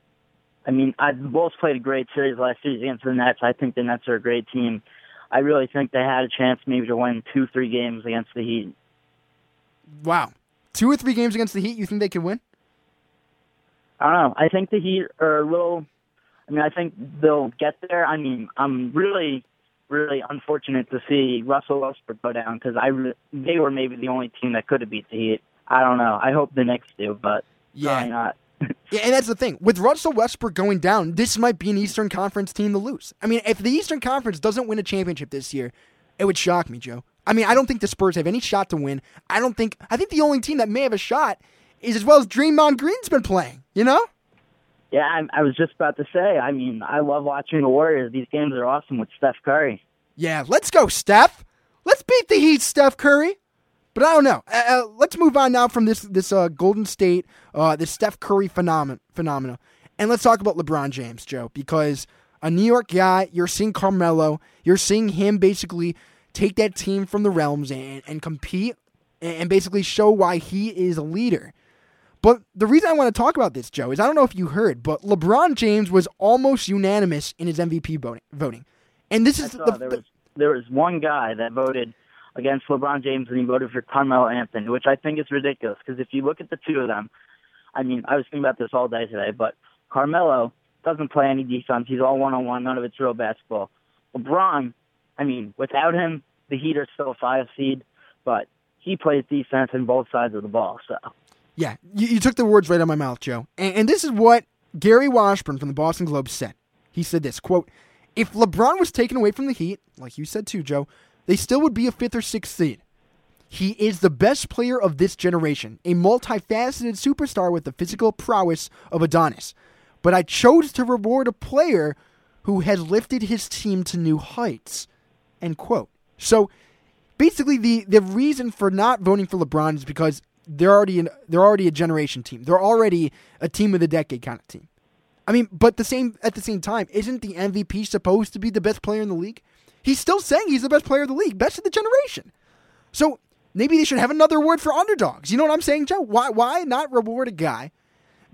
I mean, I, the Bulls played a great series last series against the Nets. I think the Nets are a great team. I really think they had a chance maybe to win two, three games against the Heat. Wow, two or three games against the Heat, you think they could win? I don't know. I think the Heat are a little. I mean, I think they'll get there. I mean, I'm really, really unfortunate to see Russell Westbrook go down because I re- they were maybe the only team that could have beat the Heat. I don't know. I hope the Knicks do, but Yeah. probably not. Yeah, and that's the thing. With Russell Westbrook going down, this might be an Eastern Conference team to lose. I mean, if the Eastern Conference doesn't win a championship this year, it would shock me, Joe. I mean, I don't think the Spurs have any shot to win. I don't think. I think the only team that may have a shot is as well as Draymond Green's been playing. You know? Yeah, I, I was just about to say. I mean, I love watching the Warriors. These games are awesome with Steph Curry. Yeah, let's go, Steph. Let's beat the Heat, Steph Curry. But I don't know. Uh, uh, let's move on now from this this uh, Golden State, uh, this Steph Curry phenomenon, phenomena, and let's talk about LeBron James, Joe. Because a New York guy, you're seeing Carmelo, you're seeing him basically take that team from the realms and, and compete and, and basically show why he is a leader. But the reason I want to talk about this, Joe, is I don't know if you heard, but LeBron James was almost unanimous in his MVP voting. voting. And this is the, there was there was one guy that voted against LeBron James and he voted for Carmelo Anthony, which I think is ridiculous because if you look at the two of them, I mean, I was thinking about this all day today, but Carmelo doesn't play any defense. He's all one on one. None of it's real basketball. LeBron, I mean, without him, the Heat are still a five seed, but he plays defense on both sides of the ball. So Yeah, you, you took the words right out of my mouth, Joe. And, and this is what Gary Washburn from the Boston Globe said. He said this quote: "If LeBron was taken away from the Heat, like you said too, Joe, they still would be a fifth or sixth seed. He is the best player of this generation, a multifaceted superstar with the physical prowess of Adonis. But I chose to reward a player who has lifted his team to new heights." End quote. So basically the the reason for not voting for LeBron is because they're already an, they're already a generation team. They're already a team of the decade kind of team. I mean, but the same at the same time, isn't the MVP supposed to be the best player in the league? He's still saying he's the best player of the league, best of the generation. So maybe they should have another word for underdogs. You know what I'm saying, Joe? Why why not reward a guy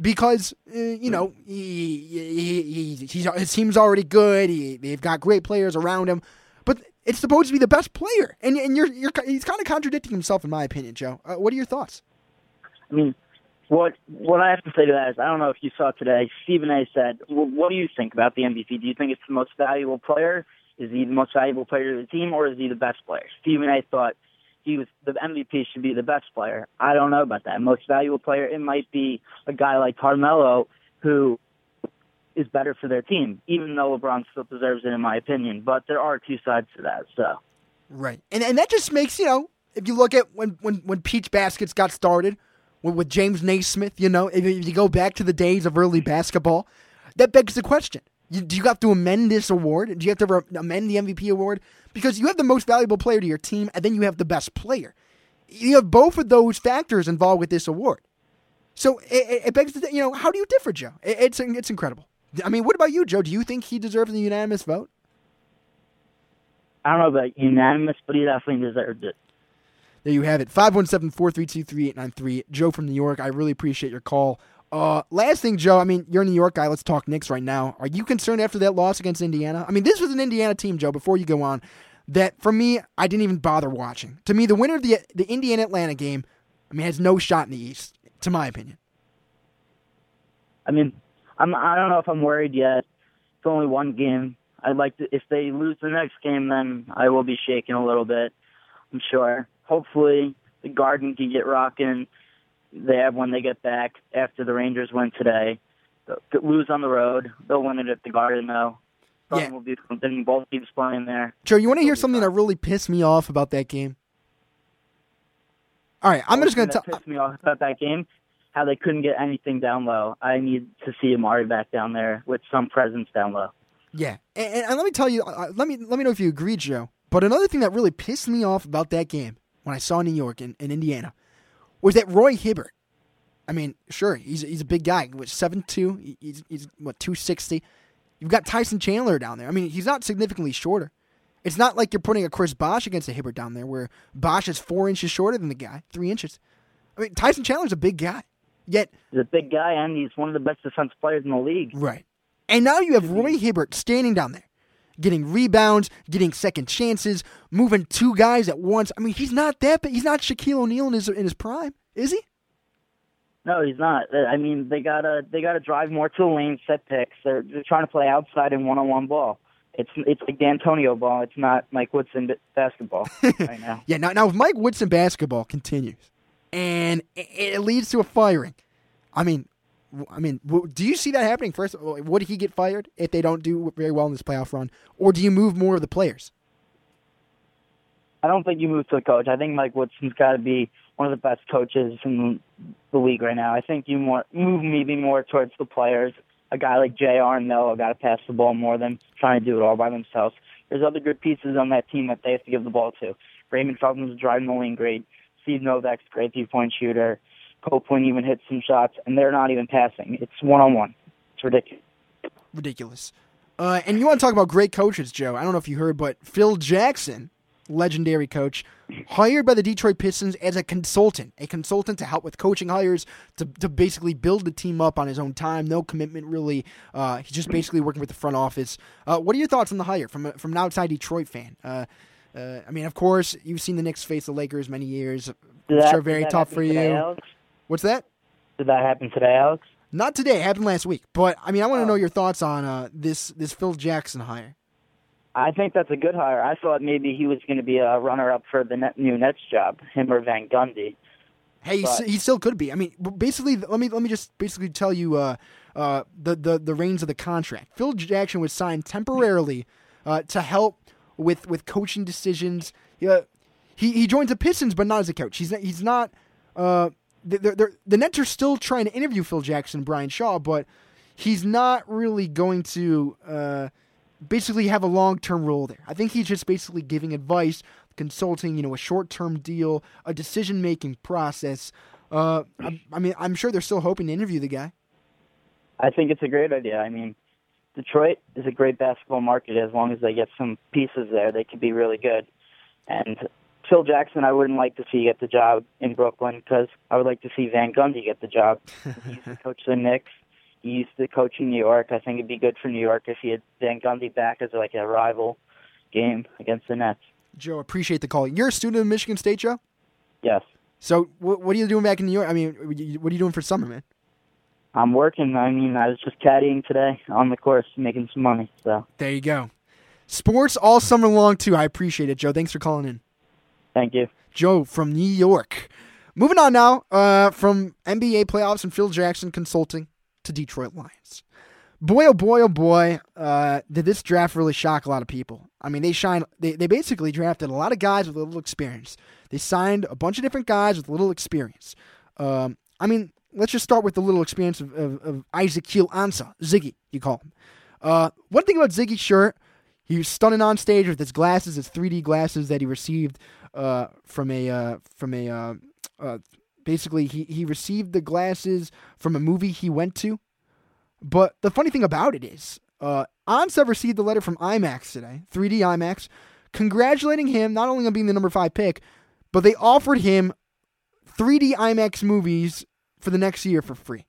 because uh, you know he, he, he, his team's already good. He, they've got great players around him, but it's supposed to be the best player, and and you're you're he's kind of contradicting himself in my opinion, Joe. Uh, what are your thoughts? I mean, what what I have to say to that is, I don't know if you saw today. Stephen A. said, well, "What do you think about the MVP? Do you think it's the most valuable player? Is he the most valuable player to the team, or is he the best player?" Stephen A. thought he was the MVP should be the best player. I don't know about that. Most valuable player, it might be a guy like Carmelo, who is better for their team, even though LeBron still deserves it, in my opinion. But there are two sides to that. So, right, and and that just makes you know, if you look at when when when Peach Baskets got started with, with James Naismith, you know, if you go back to the days of early basketball, that begs the question: you, Do you have to amend this award? Do you have to re- amend the MVP award? Because you have the most valuable player to your team, and then you have the best player. You have both of those factors involved with this award. So it, it begs, to, you know, how do you differ, Joe? It, it's it's incredible. I mean, what about you, Joe? Do you think he deserves a unanimous vote? I don't know about unanimous, but he definitely deserved it. There you have it. 517 432 3893. Joe from New York, I really appreciate your call. Uh, last thing, Joe, I mean, you're a New York guy. Let's talk Knicks right now. Are you concerned after that loss against Indiana? I mean, this was an Indiana team, Joe, before you go on, that for me, I didn't even bother watching. To me, the winner of the, the Indiana Atlanta game, I mean, has no shot in the East, to my opinion. I mean, I'm, I don't know if I'm worried yet. It's only one game. I'd like to, if they lose the next game, then I will be shaking a little bit, I'm sure hopefully the Garden can get rocking. They have when they get back after the Rangers win today. They'll lose on the road. They'll win it at the Garden though. Garden Yeah. will be something. Both teams playing there. Joe, you want to hear something that really pissed me off about that game? All right, I'm just going to tell. pissed me off about that game. How they couldn't get anything down low. I need to see Amar'e back down there with some presence down low. Yeah, and, and let me tell you, uh, let me let me know if you agree, Joe. But another thing that really pissed me off about that game when I saw New York and, and Indiana was that Roy Hibbert. I mean, sure, he's he's a big guy. Seven two, he's he's what two sixty. You've got Tyson Chandler down there. I mean, he's not significantly shorter. It's not like you're putting a Chris Bosh against a Hibbert down there, where Bosch is four inches shorter than the guy, three inches. I mean, Tyson Chandler's a big guy. Yet He's a big guy and he's one of the best defensive players in the league. Right. And now you have Roy Hibbert standing down there, getting rebounds, getting second chances, moving two guys at once. I mean, he's not that, but he's not Shaquille O'Neal in his in his prime, is he? No, he's not. Uh, I mean, they gotta they gotta drive more to the lane, set picks. They're, they're trying to play outside and one on one ball. It's it's like D'Antoni ball. It's not Mike Woodson basketball *laughs* right now. Yeah. Now, now if Mike Woodson basketball continues, and it, it leads to a firing, I mean, I mean, do you see that happening? First, would he get fired if they don't do very well in this playoff run, or do you move more of the players? I don't think you move to a coach. I think Mike Woodson's got to be one of the best coaches in the league right now. I think you more move maybe more towards the players. A guy like J.R. and Melo got to pass the ball more than trying to do it all by themselves. There's other good pieces on that team that they have to give the ball to. Raymond Felton's driving the lane great. Steve Novak's great three-point shooter. Copeland even hits some shots, and they're not even passing. It's one-on-one. It's ridiculous. ridiculous. Uh, and you want to talk about great coaches, Joe? I don't know if you heard, but Phil Jackson, legendary coach, hired by the Detroit Pistons as a consultant, a consultant to help with coaching hires, to, to basically build the team up on his own time, no commitment really. Uh, he's just basically working with the front office. Uh, what are your thoughts on the hire from from an outside Detroit fan? Uh, uh, I mean, of course, you've seen the Knicks face the Lakers many years. That- sure, very tough for you. Alex? What's that? Did that happen today, Alex? Not today. It happened last week. But I mean, I want to know your thoughts on uh, this this Phil Jackson hire. I think that's a good hire. I thought maybe he was going to be a runner-up for the net, new Nets job, him or Van Gundy. Hey, he But- he still could be. I mean, basically, let me let me just basically tell you uh, uh, the the the reins of the contract. Phil Jackson was signed temporarily uh, to help with with coaching decisions. Yeah, he he joins the Pistons, but not as a coach. He's not, he's not. Uh, they're, they're, the Nets are still trying to interview Phil Jackson, Brian Shaw, but he's not really going to uh, basically have a long term role there. I think he's just basically giving advice, consulting, you know, a short term deal, a decision making process. Uh, I, I mean, I'm sure they're still hoping to interview the guy. I think it's a great idea. I mean, Detroit is a great basketball market. As long as they get some pieces there, they could be really good. And Phil Jackson, I wouldn't like to see get the job in Brooklyn because I would like to see Van Gundy get the job. *laughs* he used to coach the Knicks. He used to coach in New York. I think it'd be good for New York if he had Van Gundy back as like a rival game against the Nets. Joe, appreciate the call. You're a student of Michigan State, Joe. Yes, So what, what are you doing back in New York? I mean, what are you doing for summer, man? I'm working. I mean, I was just caddying today on the course, making some money. So There you go. Sports all summer long too. I appreciate it, Joe. Thanks for calling in. Thank you. Joe from New York. Moving on now uh, from NBA playoffs and Phil Jackson consulting to Detroit Lions. Boy, oh boy, oh boy, uh, did this draft really shock a lot of people. I mean, they shine. They, they basically drafted a lot of guys with little experience. They signed a bunch of different guys with little experience. Um, I mean, let's just start with the little experience of, of, of Ezekiel Ansah, Ziggy, you call him. Uh, one thing about Ziggy, sure, he was stunning on stage with his glasses, his 3D glasses that he received uh, from a uh, from a uh, uh, basically he he received the glasses from a movie he went to. But the funny thing about it is, uh, Ansah received the letter from IMAX today, 3D IMAX, congratulating him not only on being the number five pick, but they offered him 3D IMAX movies for the next year for free.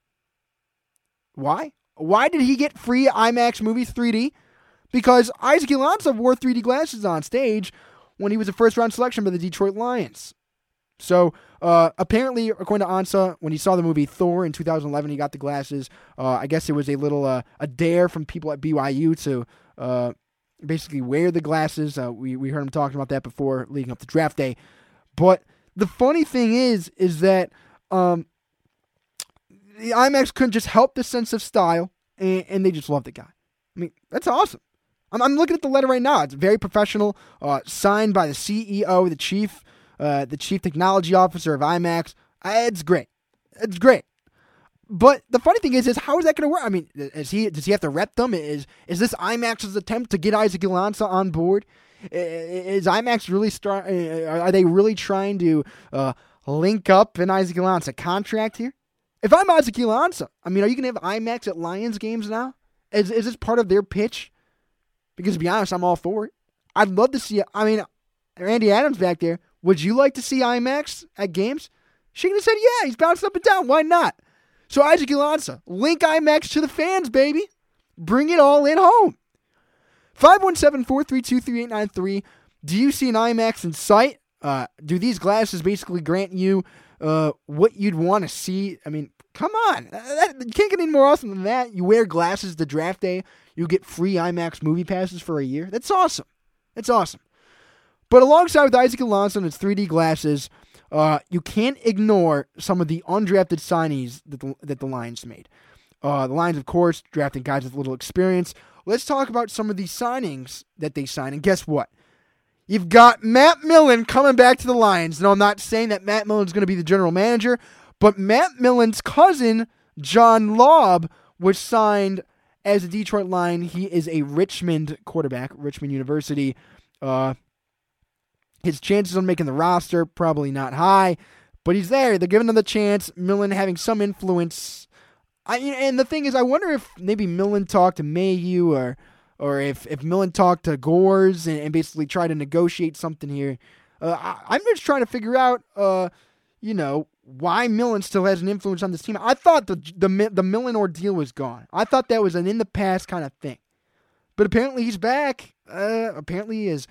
Why? Why did he get free IMAX movies 3D? Because Ezekiel Ansah wore 3D glasses on stage when he was a first round selection by the Detroit Lions. So uh, apparently, according to Ansah, when he saw the movie Thor in 2011, he got the glasses. Uh, I guess it was a little uh, a dare from people at BYU to uh, basically wear the glasses. Uh, we we heard him talking about that before leading up to draft day. But the funny thing is, is that um, the IMAX couldn't just help the sense of style, and, and they just loved the guy. I mean, that's awesome. I'm, I'm looking at the letter right now. It's very professional, uh, signed by the CEO, the chief, uh, the chief technology officer of IMAX. Uh, It's great. It's great. But the funny thing is, is how is that going to work? I mean, is he does he have to rep them? Is is this IMAX's attempt to get Ezekiel Ansah on board? Is IMAX really start? Are they really trying to uh, link up an Ezekiel Ansah contract here? If I'm Ezekiel Ansah, I mean, are you going to have IMAX at Lions games now? Is is this part of their pitch? Because to be honest, I'm all for it. I'd love to see. I mean, Randy Adams back there. Would you like to see IMAX at games? She could have said, "Yeah, he's bouncing up and down. Why not?" So Ezekiel Ansah, link IMAX to the fans, baby. Bring it all in home. 517-432-3893. Do you see an IMAX in sight? Uh, do these glasses basically grant you uh, what you'd want to see? I mean, come on. That, you can't get any more awesome than that. You wear glasses the draft day, you get free IMAX movie passes for a year. That's awesome. That's awesome. But alongside with Ezekiel Ansah and his 3D glasses, uh, you can't ignore some of the undrafted signees that the, that the Lions made. Uh, the Lions, of course, drafting guys with little experience. Let's talk about some of these signings that they signed. And guess what? You've got Matt Millen coming back to the Lions. No, I'm not saying that Matt Millen's going to be the general manager, but Matt Millen's cousin, John Lobb, was signed as a Detroit line. He is a Richmond quarterback, Richmond University. Uh, his chances on making the roster probably not high, but he's there. They're giving him the chance. Millen having some influence. I and the thing is, I wonder if maybe Millen talked to Mayhew or or if if Millen talked to Gores and, and basically tried to negotiate something here. Uh, I, I'm just trying to figure out, uh, you know, why Millen still has an influence on this team. I thought the the the Millen ordeal was gone. I thought that was an in the past kind of thing, but apparently he's back. Uh, apparently he is.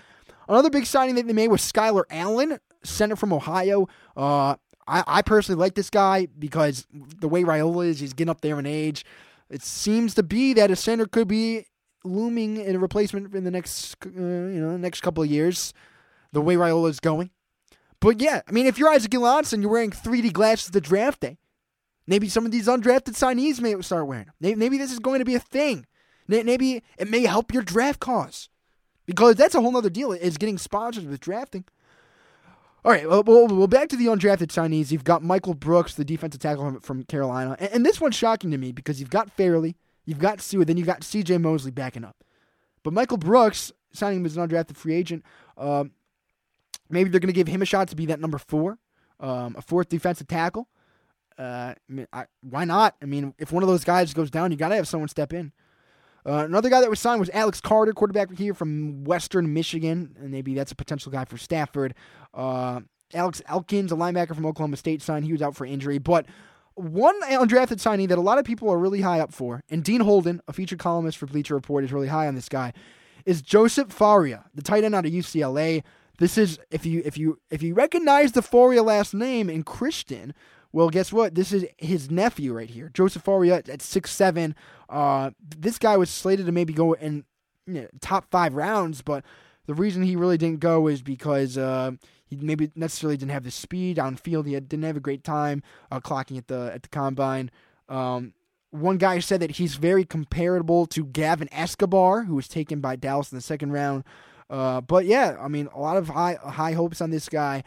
Another big signing that they made was Skylar Allen, center from Ohio. Uh, I, I personally like this guy because the way Raiola is, he's getting up there in age. It seems to be that a center could be looming in a replacement in the next, uh, you know, next couple of years. The way Raiola is going. But yeah, I mean, if you're Ezekiel Ansah, you're wearing 3D glasses the draft day. Maybe some of these undrafted signees may start wearing them. Maybe, this is going to be a thing. Maybe it may help your draft cause. Because that's a whole other deal, is getting sponsors with drafting. All right, well, well, back to the undrafted signees. You've got Michael Brooks, the defensive tackle from- Carolina. And, and this one's shocking to me because you've got Fairley, you've got Suh, then you've got CJ Mosley backing up. But Michael Brooks, signing him as an undrafted free agent, um, maybe they're going to give him a shot to be that number four, um, a fourth defensive tackle. Uh, I mean, I, why not? I mean, if one of those guys goes down, you got to have someone step in. Uh, another guy that was signed was Alex Carder, quarterback here from Western Michigan, and maybe that's a potential guy for Stafford. Uh, Alex Elkins, a linebacker from Oklahoma State, signed. He was out for injury, but one undrafted signing that a lot of people are really high up for, and Dean Holden, a featured columnist for Bleacher Report, is really high on this guy, is Joseph Fauria, the tight end out of UCLA. This is if you if you if you recognize the Fauria last name in Christian, well, guess what? This is his nephew right here, Joseph Fauria at six seven. Uh, this guy was slated to maybe go in you know, top five rounds, but the reason he really didn't go is because uh, he maybe necessarily didn't have the speed on field. He had, didn't have a great time uh, clocking at the at the combine. Um, one guy said that he's very comparable to Gavin Escobar, who was taken by Dallas in the second round. Uh, but yeah, I mean, a lot of high high hopes on this guy.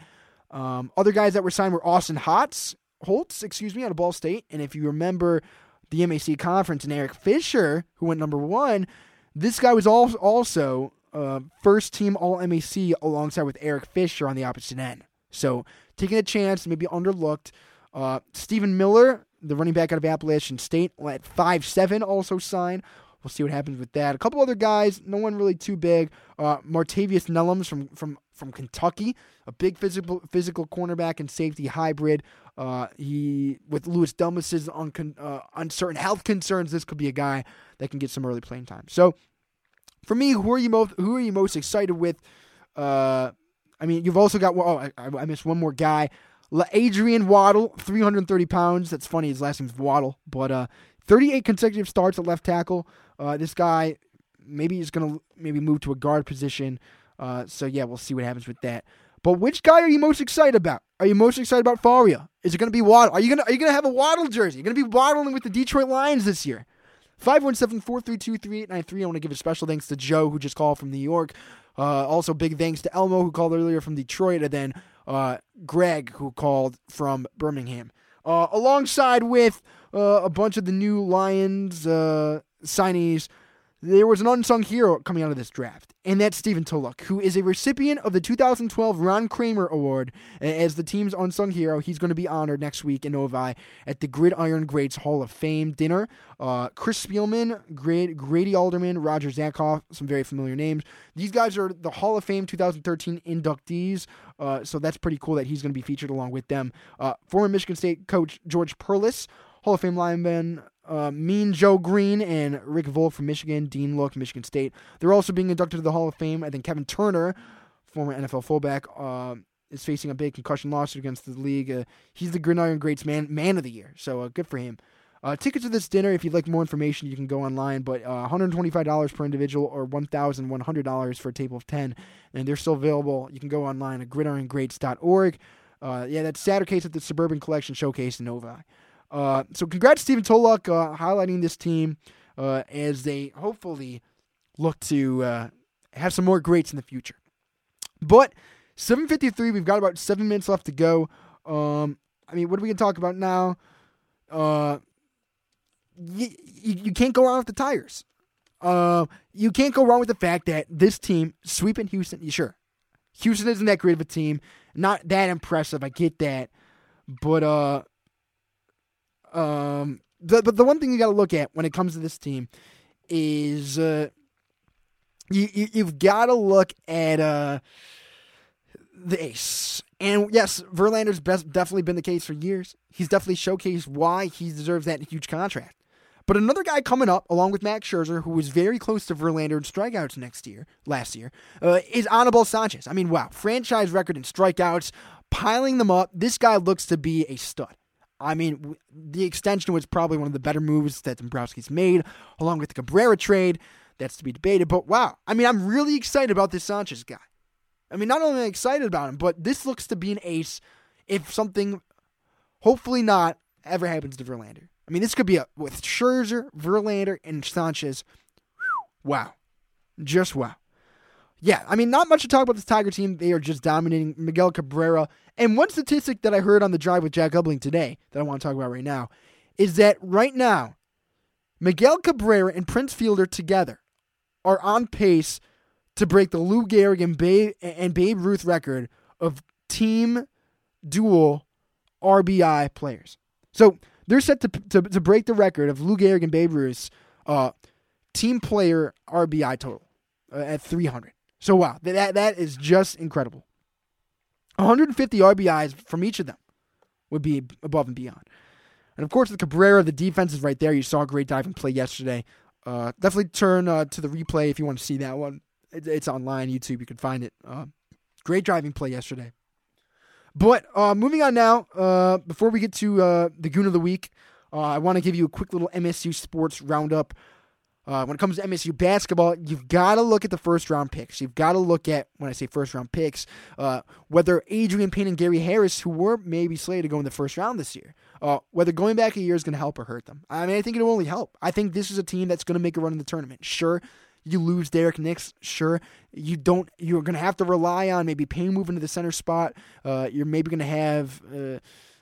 Um, other guys that were signed were Austin Hotz, Holtz, excuse me, out of Ball State. And if you remember the MAC conference and Eric Fisher, who went number one, this guy was also uh, first team All MAC alongside with Eric Fisher on the opposite end. So taking a chance, maybe underlooked. Uh, Stephen Miller, the running back out of Appalachian State, at five seven, also signed. We'll see what happens with that. A couple other guys, no one really too big. Uh, Martavius Neloms from from from Kentucky, a big physical physical cornerback and safety hybrid. Uh, he with Louis Delmas's uncon, uh, uncertain health concerns, this could be a guy that can get some early playing time. So, for me, who are you most who are you most excited with? Uh, I mean, you've also got oh, I, I missed one more guy. Adrian Waddle, 330 pounds. That's funny. His last name's Waddle, but uh, 38 consecutive starts at left tackle. Uh, this guy maybe he's gonna maybe move to a guard position. Uh, so yeah, we'll see what happens with that. But which guy are you most excited about? Are you most excited about Fauria? Is it going to be Waddle? Are you going to are you going to have a Waddle jersey? You're going to be waddling with the Detroit Lions this year. 517-432-3893. I want to give a special thanks to Joe who just called from New York. Uh, also big thanks to Elmo who called earlier from Detroit and then uh, Greg who called from Birmingham. Uh, alongside with uh, a bunch of the new Lions uh, signees there was an unsung hero coming out of this draft, and that's Stephen Tulloch, who is a recipient of the 2012 Ron Kramer Award as the team's unsung hero. He's going to be honored next week in Novi at the Gridiron Greats Hall of Fame dinner. Uh, Chris Spielman, Grady Alderman, Roger Zatkoff, some very familiar names. These guys are the Hall of Fame 2013 inductees, uh, so that's pretty cool that he's going to be featured along with them. Uh, former Michigan State coach George Perles, Hall of Fame lineman uh, Mean Joe Greene and Rick Volk from Michigan, Dean Look, Michigan State. They're also being inducted to the Hall of Fame. I think Kevin Turner, former NFL fullback, uh, is facing a big concussion lawsuit against the league. Uh, he's the Gridiron Greats man man of the year, so uh, good for him. Uh, tickets to this dinner, if you'd like more information, you can go online, but uh, $125 per individual or $1,100 for a table of 10, and they're still available. You can go online at gridirongreats.org. Yeah, that's Saturdays at the Suburban Collection Showcase in Novi. Uh, so congrats, Stephen Tulloch, uh, highlighting this team uh, as they hopefully look to uh, have some more greats in the future. But 7:53, we've got about seven minutes left to go. Um, I mean, what are we gonna talk about now? Uh, you, you can't go wrong with the tires. Uh, you can't go wrong with the fact that this team sweeping Houston. Sure, Houston isn't that great of a team, not that impressive. I get that, but um, the, but the one thing you got to look at when it comes to this team is uh, you, you have got to look at uh the ace. And yes, Verlander's best definitely been the case for years. He's definitely showcased why he deserves that huge contract. But another guy coming up, along with Max Scherzer, who was very close to Verlander in strikeouts next year, last year, uh, is Anibal Sanchez. I mean, wow, franchise record in strikeouts, piling them up. This guy looks to be a stud. I mean, the extension was probably one of the better moves that Dombrowski's made, along with the Cabrera trade. That's to be debated. But wow, I mean, I'm really excited about this Sanchez guy. I mean, not only am I excited about him, but this looks to be an ace if something, hopefully not, ever happens to Verlander. I mean, this could be a with Scherzer, Verlander, and Sanchez. Wow, just wow. Yeah, I mean, not much to talk about this Tiger team. They are just dominating Miguel Cabrera. And one statistic that I heard on the drive with Jack Ebling today that I want to talk about right now is that right now, Miguel Cabrera and Prince Fielder together are on pace to break the Lou Gehrig and Babe, and Babe Ruth record of team dual RBI players. So they're set to, to, to break the record of Lou Gehrig and Babe Ruth's uh, team player RBI total uh, at 300. So wow, that- that is just incredible. 150 RBIs from each of them would be above and beyond. And of course, the Cabrera, the defense is right there. You saw a great diving play yesterday. Uh, definitely turn uh, to the replay if you want to see that one. It, it's online, YouTube. You can find it. Uh, great driving play yesterday. But uh, moving on now, uh, before we get to uh, the Goon of the Week, I want to give you a quick little MSU sports roundup. Uh, when it comes to MSU basketball, you've got to look at the first round picks. You've got to look at, when I say first round picks, uh, whether Adreian Payne and Gary Harris, who were maybe slated to go in the first round this year, uh, whether going back a year is going to help or hurt them. I mean, I think it'll only help. I think this is a team that's going to make a run in the tournament. Sure, you lose Derrick Nix. Sure, you don't. You're going to have to rely on maybe Payne moving to the center spot. Uh, you're maybe going to have, uh,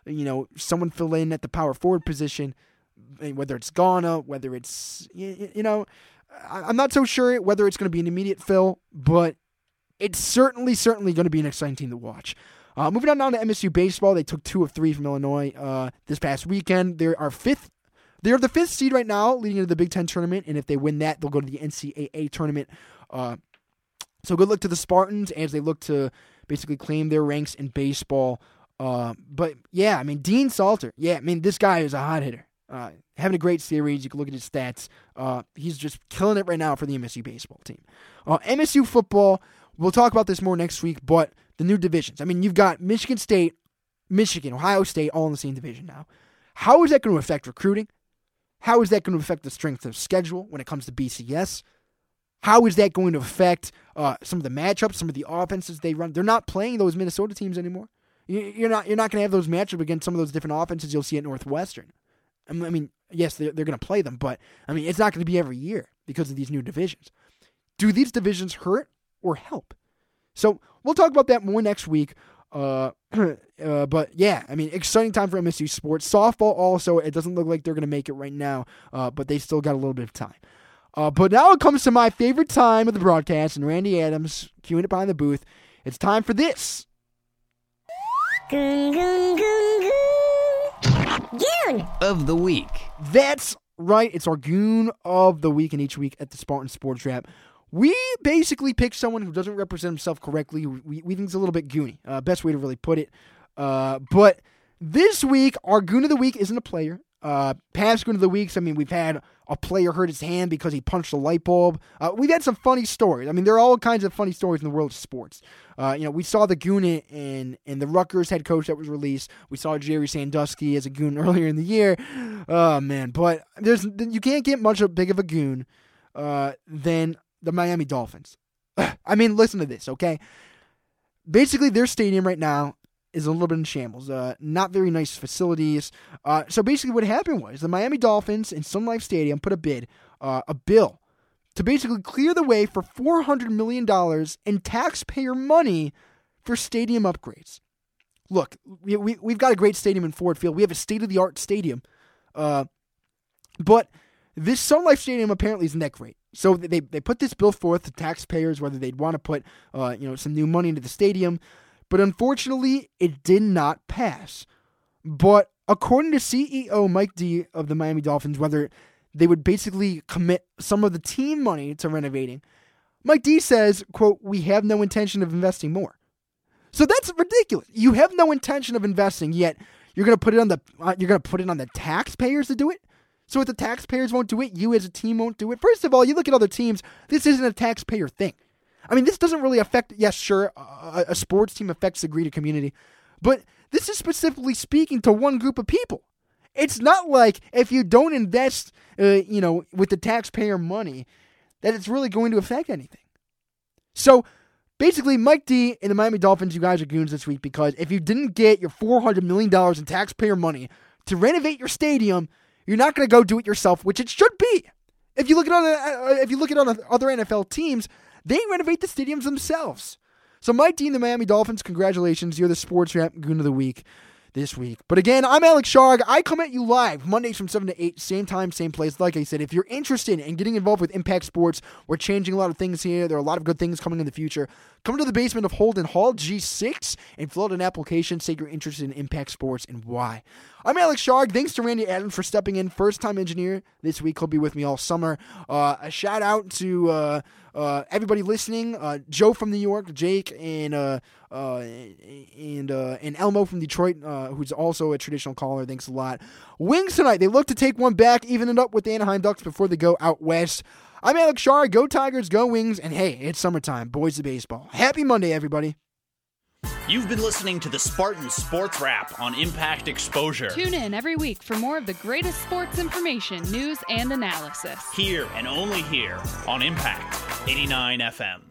you know, someone fill in at the power forward position whether it's Gauna, whether it's you, know, I'm not so sure whether it's going to be an immediate fill, but it's certainly certainly going to be an exciting team to watch. Uh, moving on down to MSU baseball, they took two of three from Illinois uh, this past weekend. They are fifth. They are the fifth seed right now, leading into the Big Ten tournament, and if they win that, they'll go to the NCAA tournament. Uh, so good luck to the Spartans as they look to basically claim their ranks in baseball. Uh, but yeah, I mean Dean Salter, yeah, I mean this guy is a hot hitter. Uh, having a great series. You can look at his stats. Uh, he's just killing it right now for the MSU baseball team. Uh, MSU football. We'll talk about this more next week. But the new divisions. I mean, you've got Michigan State, Michigan, Ohio State, all in the same division now. How is that going to affect recruiting? How is that going to affect the strength of schedule when it comes to BCS? How is that going to affect uh, some of the matchups, some of the offenses they run? They're not playing those Minnesota teams anymore. You- You're not. You're not going to have those matchups against some of those different offenses you'll see at Northwestern. I mean- yes, they're, they're going to play them, but I mean, it's not going to be every year because of these new divisions. Do these divisions hurt or help? So we'll talk about that more next week. Uh, *clears throat* uh, but yeah, I mean, exciting time for MSU sports. Softball also, it doesn't look like they're going to make it right now, uh, but they still got a little bit of time. Uh, but now it comes to my favorite time of the broadcast, and Randy Adams queuing it behind the booth. It's time for this. Goon, goon, goon, goon. Goon. Of the week. That's right. It's our goon of the week, and each week at the Spartan Sports Wrap, we basically pick someone who doesn't represent himself correctly. who We, we think is a little bit goony. Uh, best way to really put it. Uh, but this week, our goon of the week isn't a player. Uh, past of the weeks, I mean, we've had a player hurt his hand because he punched a light bulb. Uh, we've had some funny stories. I mean, there are all kinds of funny stories in the world of sports. Uh, you know, we saw the goon in, in the Rutgers head coach that was released. We saw Jerry Sandusky as a goon *laughs* earlier in the year. Oh man, but there's you can't get much big of a goon uh, than the Miami Dolphins. *sighs* I mean, listen to this, okay? Basically, their stadium right now is a little bit in shambles. Uh, not very nice facilities. Uh, so basically, what happened was the Miami Dolphins in Sun Life Stadium put a bid, uh, a bill, to basically clear the way for four hundred million dollars in taxpayer money for stadium upgrades. Look, we, we we've got a great stadium in Ford Field. We have a state of the art stadium, uh, but this Sun Life Stadium apparently isn't that great. So they they put this bill forth to taxpayers whether they'd want to put uh, you know some new money into the stadium, but unfortunately it did not pass. But according to CEO Mike Dee of the Miami Dolphins, whether they would basically commit some of the team money to renovating, Mike Dee says, "quote We have no intention of investing more." So that's ridiculous. You have no intention of investing, yet you're going to put it on the uh, you're going to put it on the taxpayers to do it. So if the taxpayers won't do it, you as a team won't do it. First of all, you look at other teams. This isn't a taxpayer thing. I mean, this doesn't really affect. Yes, sure, a, a sports team affects the greater community, but this is specifically speaking to one group of people. It's not like if you don't invest, uh, you know, with the taxpayer money, that it's really going to affect anything. So basically, Mike Dee and the Miami Dolphins, you guys are goons this week because if you didn't get your $400 million in taxpayer money to renovate your stadium, you're not going to go do it yourself, which it should be. If you look at other, uh, if you look at other other NFL teams, they renovate the stadiums themselves. So, Mike Dee and the Miami Dolphins, congratulations! You're the Sports Rap Goon of the Week this week. But again, I'm Alex Sharg. I come at you live Mondays from 7 to 8, same time, same place. Like I said, if you're interested in getting involved with Impact Sports, we're changing a lot of things here. There are a lot of good things coming in the future. Come to the basement of Holden Hall G6 and fill out an application. Say you're interested in Impact Sports and why. I'm Alex Sharg. Thanks to Randy Adams for stepping in, first time engineer this week. He'll be with me all summer. Uh, a shout out to uh, uh, everybody listening. Uh, Joe from New York, Jake, and uh, uh, and uh, and Elmo from Detroit, uh, who's also a traditional caller. Thanks a lot. Wings tonight. They look to take one back, even it up with the Anaheim Ducks before they go out west. I'm Alex Shar. Go Tigers, go Wings, and hey, it's summertime. Boys of baseball. Happy Monday, everybody. You've been listening to the Spartan Sports Wrap on Impact Exposure. Tune in every week for more of the greatest sports information, news, and analysis. Here and only here on Impact 89 FM.